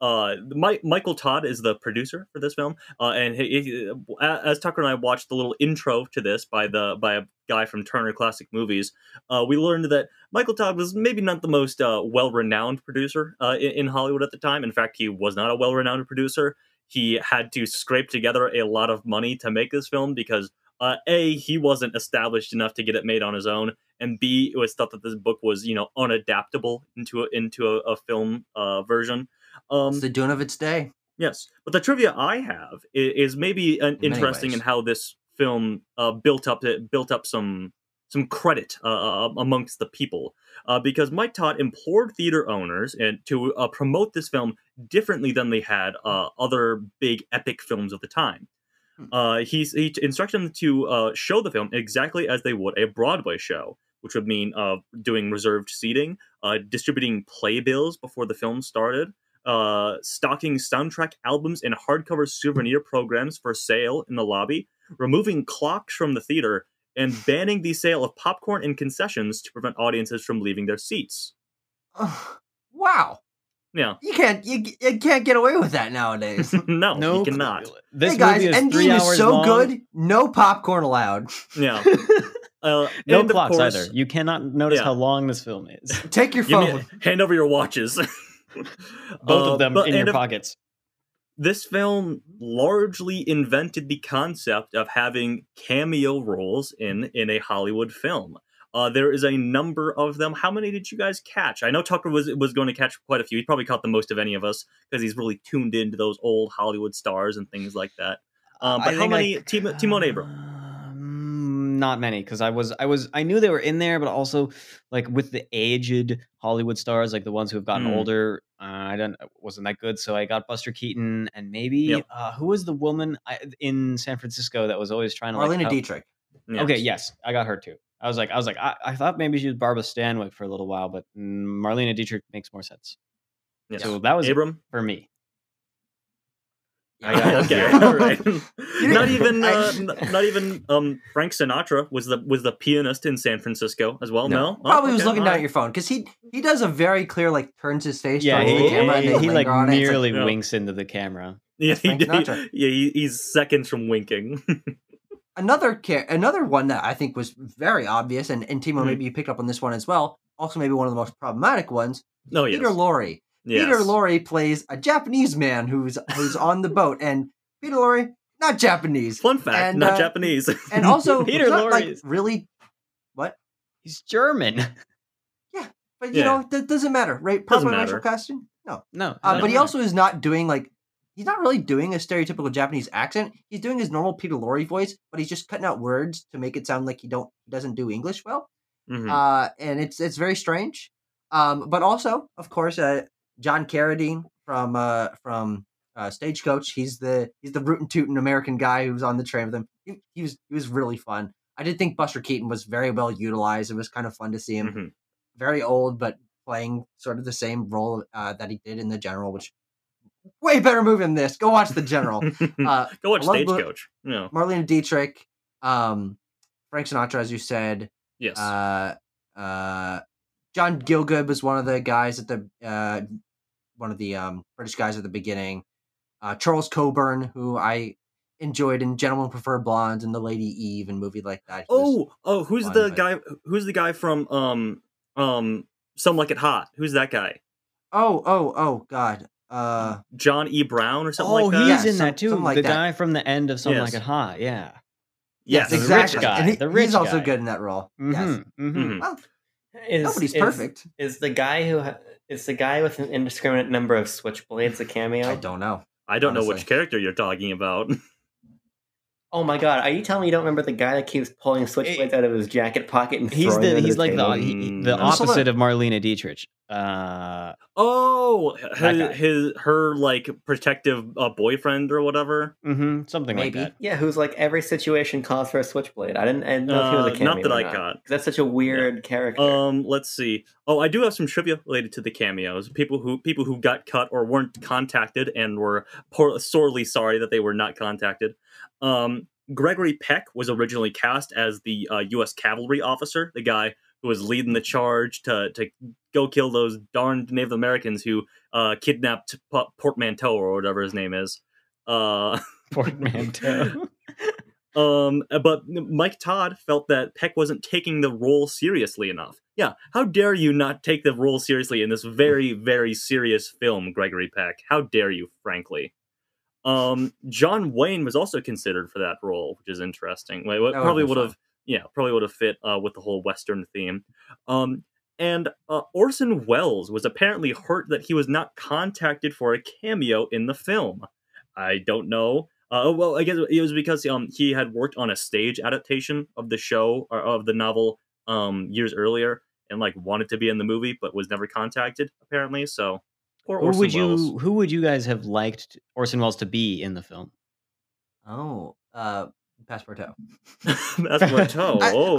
uh My- michael todd is the producer for this film uh and he, he- as tucker and i watched the little intro to this by the by a guy from turner classic movies uh we learned that michael todd was maybe not the most uh well-renowned producer uh in, in hollywood at the time. In fact he was not a well-renowned producer. He had to scrape together a lot of money to make this film because uh, a he wasn't established enough to get it made on his own and b it was thought that this book was you know unadaptable into a, into a, a film uh, version Um, It's the Dune of its day. Yes, but the trivia I have is, is maybe an In interesting in how this film uh, built up it built up some some credit uh, uh, amongst the people uh, because Mike Todd implored theater owners and to uh, promote this film differently than they had uh, other big epic films of the time. Hmm. Uh, he's, he instructed them to uh, show the film exactly as they would a Broadway show, which would mean uh, doing reserved seating, uh, distributing playbills before the film started, uh, stocking soundtrack albums and hardcover souvenir programs for sale in the lobby, removing clocks from the theater, and banning the sale of popcorn and concessions to prevent audiences from leaving their seats. Ugh, wow. Yeah, You can't you, you can't get away with that nowadays. no, no, you cannot. This hey guys, movie is Endgame is so long. good. No popcorn allowed. Yeah. Uh, No clocks course- either. You cannot notice Yeah. how long this film is. Take your Give me- phone. hand over your watches. Both Uh, of them but- in your pockets. this film largely invented the concept of having cameo roles in in a Hollywood film. Uh, there is a number of them. How many did you guys catch? I know Tucker was was going to catch quite a few. He probably caught the most of any of us because he's really tuned into those old Hollywood stars and things like that. Um, but I how I- many? Tim- Timon Abram. Not many, because I was, I was, I knew they were in there, but also like with the aged Hollywood stars, like the ones who have gotten Mm. older, uh, I don't, wasn't that good. So I got Buster Keaton and maybe Yep. uh, who was the woman I, in San Francisco that was always trying to like, Marlene help- Dietrich. Okay, yes, I got her too. I was like, I was like, I, I thought maybe she was Barbara Stanwyck for a little while, but mm, Marlene Dietrich makes more sense. yes. So that was Abram. for me. Yeah. I got- okay, all right. not even, uh, n- not even. Um, Frank Sinatra was the was the pianist in San Francisco as well. No, No. Oh, Probably was okay, looking down right. at your phone because he he does a very clear like turns his face Yeah, towards he, the camera and he, they he, like linger on it. It's nearly Yeah. winks into the camera. Yeah, That's he, did- yeah, he, he's seconds from winking. another ca- another one that I think was very obvious, and, and Timo, Mhm. maybe you picked up on this one as well. Also, maybe one of the most problematic ones. no, yes. Peter Lorre. Yes. Peter Lorre plays a Japanese man who's who's on the boat, and Peter Lorre not Japanese, Fun fact, And, not uh, Japanese. and also Peter Lorre like is- really. What? He's German. Yeah, but you Yeah. know that doesn't matter, right? Proper racial matter. no. No, Uh, but he also is not doing like he's not really doing a stereotypical Japanese accent. He's doing his normal Peter Lorre voice, but he's just cutting out words to make it sound like he don't he doesn't do English well. Mhm. Uh, and it's it's very strange. Um, but also, of course, uh, John Carradine from uh, from uh, Stagecoach. He's the he's the rootin' tootin' American guy who's on the train with him. He, he was he was really fun. I did think Buster Keaton was very well utilized. It was kind of fun to see him. Mhm. Very old, but playing sort of the same role uh, that he did in the General, which way better movie than this. Go watch the General. Uh, Go watch I love Bo- Stagecoach. Yeah. Marlene Dietrich, um, Frank Sinatra, as you said. Yes. Uh, uh, John Gielgud was one of the guys at the uh, one of the um, British guys at the beginning. Uh, Charles Coburn, who I enjoyed in Gentlemen Prefer Blondes and The Lady Eve and movie like that. He oh, oh, who's fun, the but- guy? Who's the guy from um um Some Like It Hot? Who's that guy? oh, oh, oh, God. Uh, John E. Brown or something oh, like that? Oh, he's Yeah, in some- that too. like the that. guy from the end of Something Yes. Like It Hot. Yeah. Yes, the rich exactly. guy, And he- the rich he's also good in that role. Yes. Mhm, mhm. Mhm. Well, Is, nobody's is- perfect. Is the guy who is the guy with an indiscriminate number of switchblades a cameo? I don't know. I don't know which character you're talking about. Oh my god! Are you telling me you don't remember the guy that keeps pulling switchblades out of his jacket pocket and He's throwing the them he's at like the table? he- he- the Mm, opposite of Marlene Dietrich. Uh, oh, his, his her like protective uh, boyfriend or whatever. mhm, something Maybe. like that. Yeah, who's like every situation calls for a switchblade. I didn't, I didn't know if he was a Uh, cameo. not that or I not, got. 'cause That's such a weird character. Um, let's see. Oh, I do have some trivia related to the cameos. People who people who got cut or weren't contacted and were poor, sorely sorry that they were not contacted. Um, Gregory Peck was originally cast as the uh, U.S. cavalry officer, the guy who was leading the charge to to go kill those darned Native Americans who uh, kidnapped P- Portmanteau or whatever his name is. Uh, Portmanteau. Um, but Mike Todd felt that Peck wasn't taking the role seriously enough. Yeah, how dare you not take the role seriously in this very, very serious film, Gregory Peck? How dare you, frankly? Um, John Wayne was also considered for that role, which is interesting. Wait, what probably would have, yeah, probably would have fit uh, with the whole Western theme. Um, And uh, Orson Welles was apparently hurt that he was not contacted for a cameo in the film. I don't know. Uh, well, I guess it was because um he had worked on a stage adaptation of the show or of the novel um years earlier and like wanted to be in the movie but was never contacted apparently. So Who Orson would Welles. you who would you guys have liked Orson Welles to be in the film? Oh, uh, Passepartout. What. Oh, I, oh.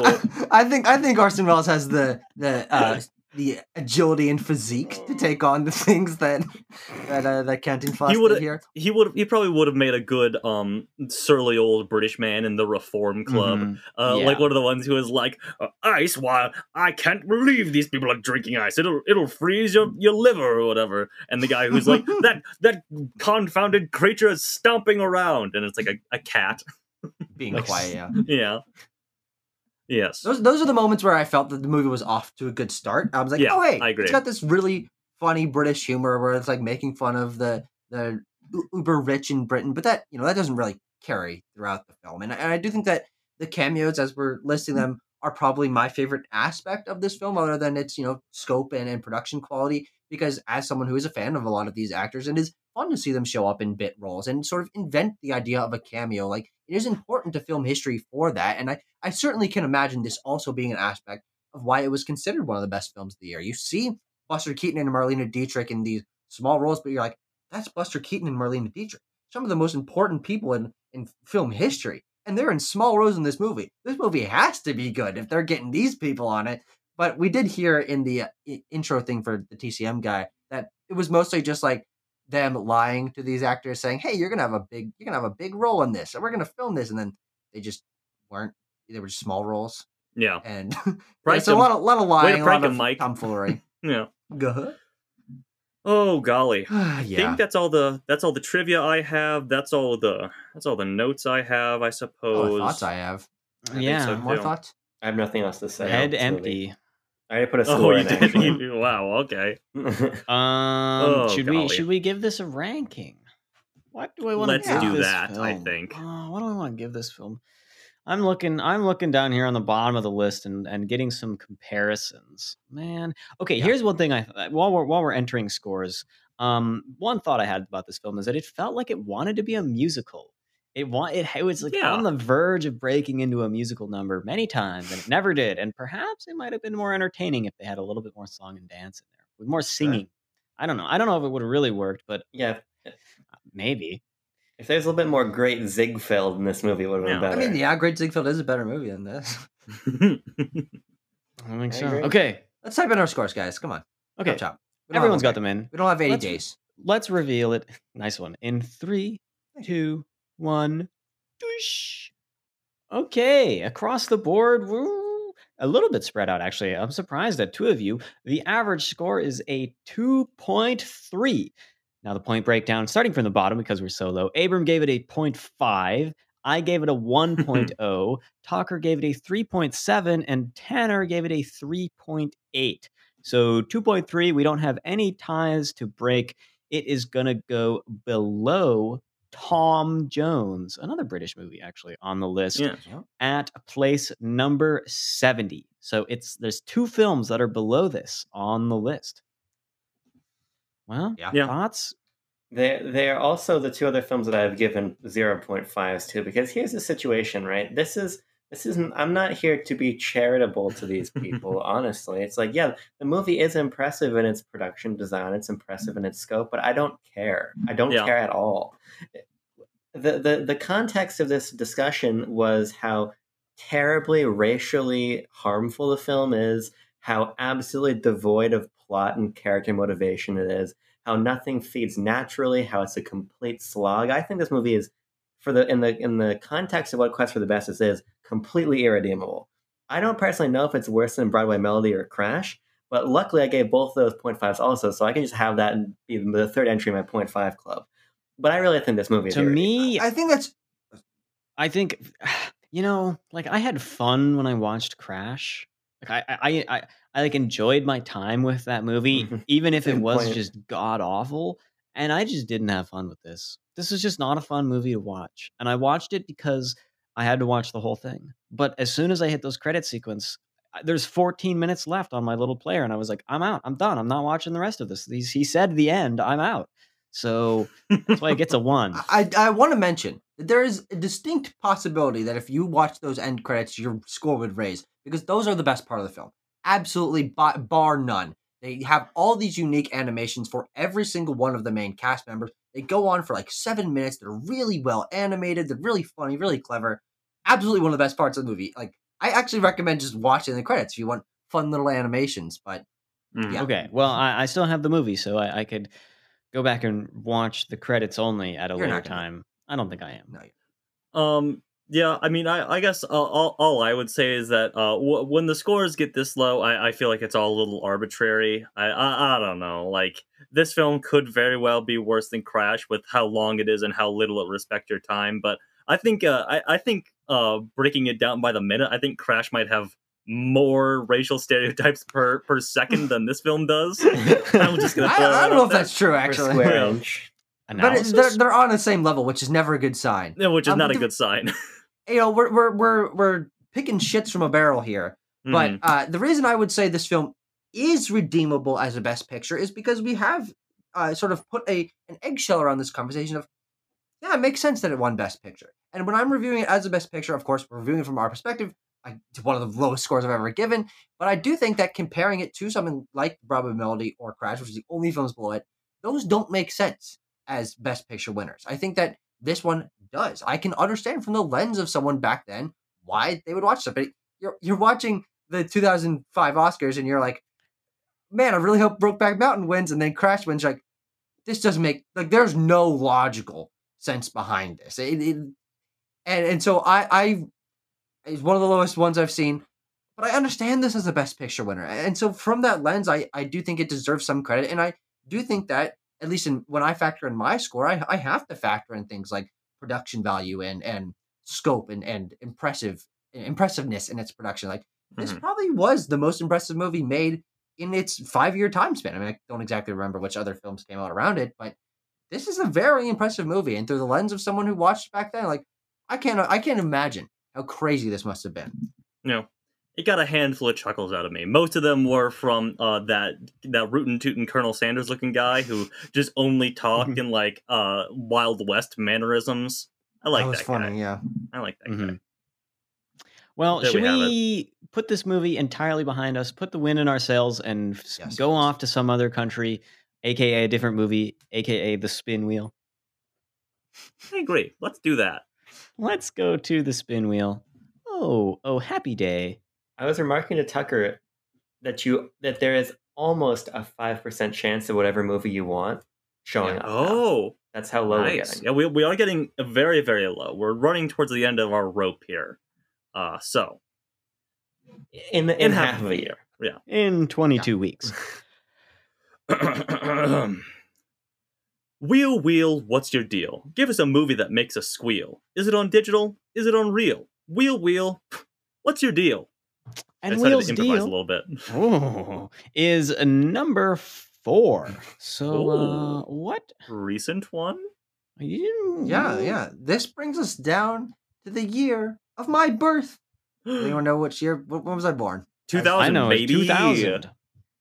I, I think I think Orson Welles has the the uh, the agility and physique to take on the things that that uh, that Cantinflas He would've- did here. he would. He probably would have made a good um surly old British man in the Reform Club. Mhm. Uh, Yeah. like one of the ones who is like, uh, "Ice? Why? I can't believe these people are drinking ice. It'll it'll freeze your, your liver or whatever." And the guy who's like, "That that confounded creature is stomping around," and it's like a, a cat. Being Like, quiet, yeah. Yeah. Yes. Those those are the moments where I felt that the movie was off to a good start. I was like, Yeah, oh hey, I agree. it's got this really funny British humor where it's like making fun of the the uber rich in Britain, but that you know that doesn't really carry throughout the film. And, I- and I do think that the cameos, as we're listing mm. them, are probably my favorite aspect of this film, other than its you know scope and, and production quality. Because as someone who is a fan of a lot of these actors, it is fun to see them show up in bit roles and sort of invent the idea of a cameo. Like it is important to film history for that, and I I certainly can imagine this also being an aspect of why it was considered one of the best films of the year. You see Buster Keaton and Marlene Dietrich in these small roles, but you're like, that's Buster Keaton and Marlene Dietrich, some of the most important people in, in film history. And they're in small roles in this movie. This movie has to be good if they're getting these people on it. But we did hear in the uh, intro thing for the TCM guy that it was mostly just like them lying to these actors, saying, "Hey, you're gonna have a big, you're gonna have a big role in this, and we're gonna film this," and then they just weren't. They were just small roles, Yeah. and Prank it's a lot of lot of lying, a prank lot of Mike. tomfoolery. Yeah. Go ahead. Oh golly. I yeah. think that's all the that's all the trivia I have. That's all the that's all the notes I have. I suppose. thoughts I have. think yeah. so. More too. thoughts? I have nothing else to say. Head about this empty. I put a Oh, score you in. did. You- wow. Okay. Um, should we should we give this a ranking? What do I want Let's to give do this that, I think. Oh, what do I want to give this film? I'm looking. I'm looking down here on the bottom of the list and and getting some comparisons. Man, okay. Yeah. Here's one thing. I while we're while we're entering scores, um, one thought I had about this film is that it felt like it wanted to be a musical. It want it, it was like Yeah. on the verge of breaking into a musical number many times, and it never did. And perhaps it might have been more entertaining if they had a little bit more song and dance in there with more singing. I don't know. I don't know if it would have really worked, but yeah, eh, maybe. if there's a little bit more great Ziegfeld in this movie, it would have been Yeah. I mean, yeah, Great Ziegfeld is a better movie than this. I don't think I so. agree. Okay. Let's type in our scores, guys. Come on. Okay. Chop, chop. We don't got them in. We don't have 80 Let's- days. Let's reveal it. Nice one. In three, two, one. Doosh. Okay. Across the board, woo, a little bit spread out, actually. I'm surprised at two of you. The average score is a 2.3. Now, the point breakdown, starting from the bottom because we're so low. Abram gave it a 0.5. I gave it a 1.0. Tucker gave it a 3.7. And Tanner gave it a 3.8. So 2.3, we don't have any ties to break. It is going to go below Tom Jones, another British movie actually on the list yeah. at place number 70. So it's there's two films that are below this on the list. Well, Yeah. Yeah. thoughts? They they are also the two other films that I've given zero point fives to because here's the situation, right? This is this isn't I'm not here to be charitable to these people, honestly. It's like, yeah, the movie is impressive in its production design, it's impressive in its scope, but I don't care. I don't Yeah. care at all. The, the the context of this discussion was how terribly racially harmful the film is, how absolutely devoid of plot and character motivation it is, how nothing feeds naturally, how it's a complete slog. I think this movie is for the in the in the context of what Quest for the Bestest is, completely irredeemable. I don't personally know if it's worse than Broadway Melody or Crash, but luckily I gave both those point fives also, so I can just have that and be the third entry in my point five club. But I really think this movie is To me, I think that's I think you know, like I had fun when I watched Crash. Like I, I, I, I like enjoyed my time with that movie, even if it was point. just god awful. And I just didn't have fun with this. This was just not a fun movie to watch. And I watched it because I had to watch the whole thing. But as soon as I hit those credit sequence, there's 14 minutes left on my little player, and I was like, I'm out. I'm done. I'm not watching the rest of this. He's, he said the end. I'm out. So that's why it gets a one. I I want to mention that there is a distinct possibility that if you watch those end credits, your score would raise because those are the best part of the film. Absolutely, bar, bar none. They have all these unique animations for every single one of the main cast members. They go on for like seven minutes. They're really well animated. They're really funny, really clever. Absolutely one of the best parts of the movie. Like I actually recommend just watching the credits if you want fun little animations. But Mm. Yeah. Okay. Well, I, I still have the movie, so I, I could go back and watch the credits only at a You're later not gonna. time. I don't think I am. no, Um. Yeah. I mean, I. I guess uh, all, all I would say is that uh, w- when the scores get this low, I, I feel like it's all a little arbitrary. I, I. I don't know. Like this film could very well be worse than Crash with how long it is and how little it respects your time. But I think. Uh. I. I think. Uh. Breaking it down by the minute, I think Crash might have more racial stereotypes per per second than this film does. I'm just gonna. I, throw I that don't know if there. that's true actually. square Yeah. inch. But it, they're they're on the same level, which is never a good sign. Yeah, which is Um, not a good sign. You know, we're we're we're we're picking shits from a barrel here. But Mhm. uh, the reason I would say this film is redeemable as a best picture is because we have uh, sort of put a an eggshell around this conversation of yeah, it makes sense that it won best picture. And when I'm reviewing it as the best picture, of course, we're reviewing it from our perspective. I, one of the lowest scores I've ever given, but I do think that comparing it to something like Broadway Melody or Crash, which is the only films below it, those don't make sense as best picture winners. I think that this one does. I can understand from the lens of someone back then why they would watch something. You're you're watching the 2005 Oscars and you're like, man, I really hope Brokeback Mountain wins, and then Crash wins. You're like, this doesn't make like there's no logical sense behind this. It, it- and and so I I it's one of the lowest ones I've seen. But I understand this as a best picture winner. And so from that lens, I, I do think it deserves some credit. And I do think that at least in when I factor in my score, I, I have to factor in things like production value and and scope and and impressive impressiveness in its production. Like this Mhm. probably was the most impressive movie made in its five year time span. I mean, I don't exactly remember which other films came out around it, but this is a very impressive movie. And through the lens of someone who watched back then, like I can't I can't imagine how crazy this must have been. know, it got a handful of chuckles out of me. Most of them were from uh, that that rootin' tootin' Colonel Sanders looking guy who just only talked in like uh, Wild West mannerisms. I like that, guy. That was funny, yeah. I like that guy. Mhm. Well, There should we we put this movie entirely behind us, put the win in our sails, and Yes, go please. off to some other country, aka a different movie, aka the spin wheel? I agree. Let's do that. Let's go to the spin wheel. Oh, oh, happy day. I was remarking to Tucker that you that there is almost a five percent chance of whatever movie you want showing up. now. Oh, that's how low we're getting. Yeah, we, we are getting very, very low. We're running towards the end of our rope here. Uh, so, In the in in half, half of a year. Yeah, in 22 weeks. wheel, wheel, what's your deal? Give us a movie that makes us squeal. Is it on digital? Is it on real? Wheel, wheel, what's your deal? I And decided Wheel's to improvise a deal little bit. oh, is number four. So, uh, what? Recent one? You, Yeah, yeah. This brings us down to the year of my birth. Anyone know which year? When when was I born? 2000, I know, it's baby. 2000.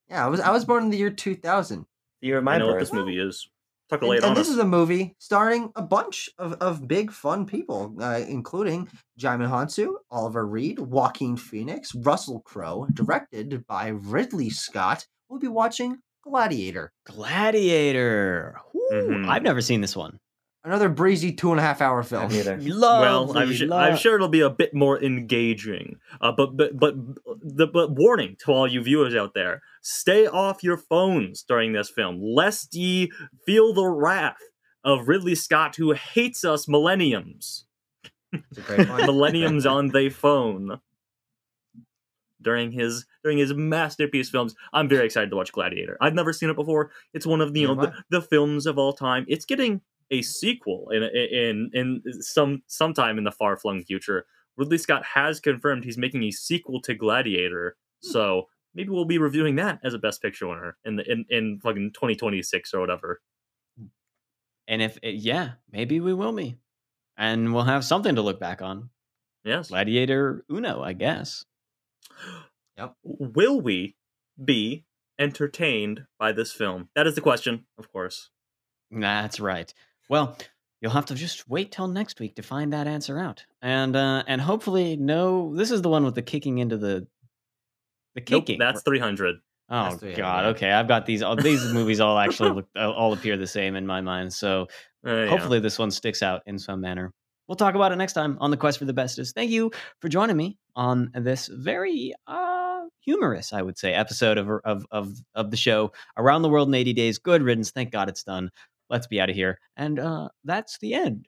Yeah, I was I was born in the year 2000. The year of I my know what birth. this movie is. Tucker, And, lay it and on this us. is a movie starring a bunch of, of big fun people, uh, including Djimon Hounsou, Oliver Reed, Joaquin Phoenix, Russell Crowe, directed by Ridley Scott. We'll be watching Gladiator, Gladiator. Woo, Mhm. I've never seen this one. Another breezy two and a half hour film. Neither. Lovely, well, I'm, su- lo- I'm sure it'll be a bit more engaging. Uh, but but but the but warning to all you viewers out there: stay off your phones during this film, lest ye feel the wrath of Ridley Scott, who hates us millenniums. It's a great one. millenniums on they phone during his during his masterpiece films. I'm very excited to watch Gladiator. I've never seen it before. It's one of the you know the, the films of all time. It's getting a sequel in in in some sometime in the far flung future. Ridley Scott has confirmed he's making a sequel to Gladiator, hmm. so maybe we'll be reviewing that as a Best Picture winner in the in in fucking 2026 or whatever. Hmm. And if, it, yeah, maybe we will be. And we'll have something to look back on. Yes. Gladiator Uno, I guess. Yep. Will we be entertained by this film? That is the question, of course. That's right. Well, you'll have to just wait till next week to find that answer out, and uh, and hopefully, no, this is the one with the kicking into the the Nope, kicking. that's 300. oh that's the- God. Okay, I've got these. All, these movies all actually look all appear the same in my mind. So Uh, yeah. hopefully, this one sticks out in some manner. We'll talk about it next time on the quest for the bestest. Thank you for joining me on this very uh, humorous, I would say, episode of of of of the show around the world in 80 days. Good riddance. Thank God it's done. Let's be out of here. And uh, that's the end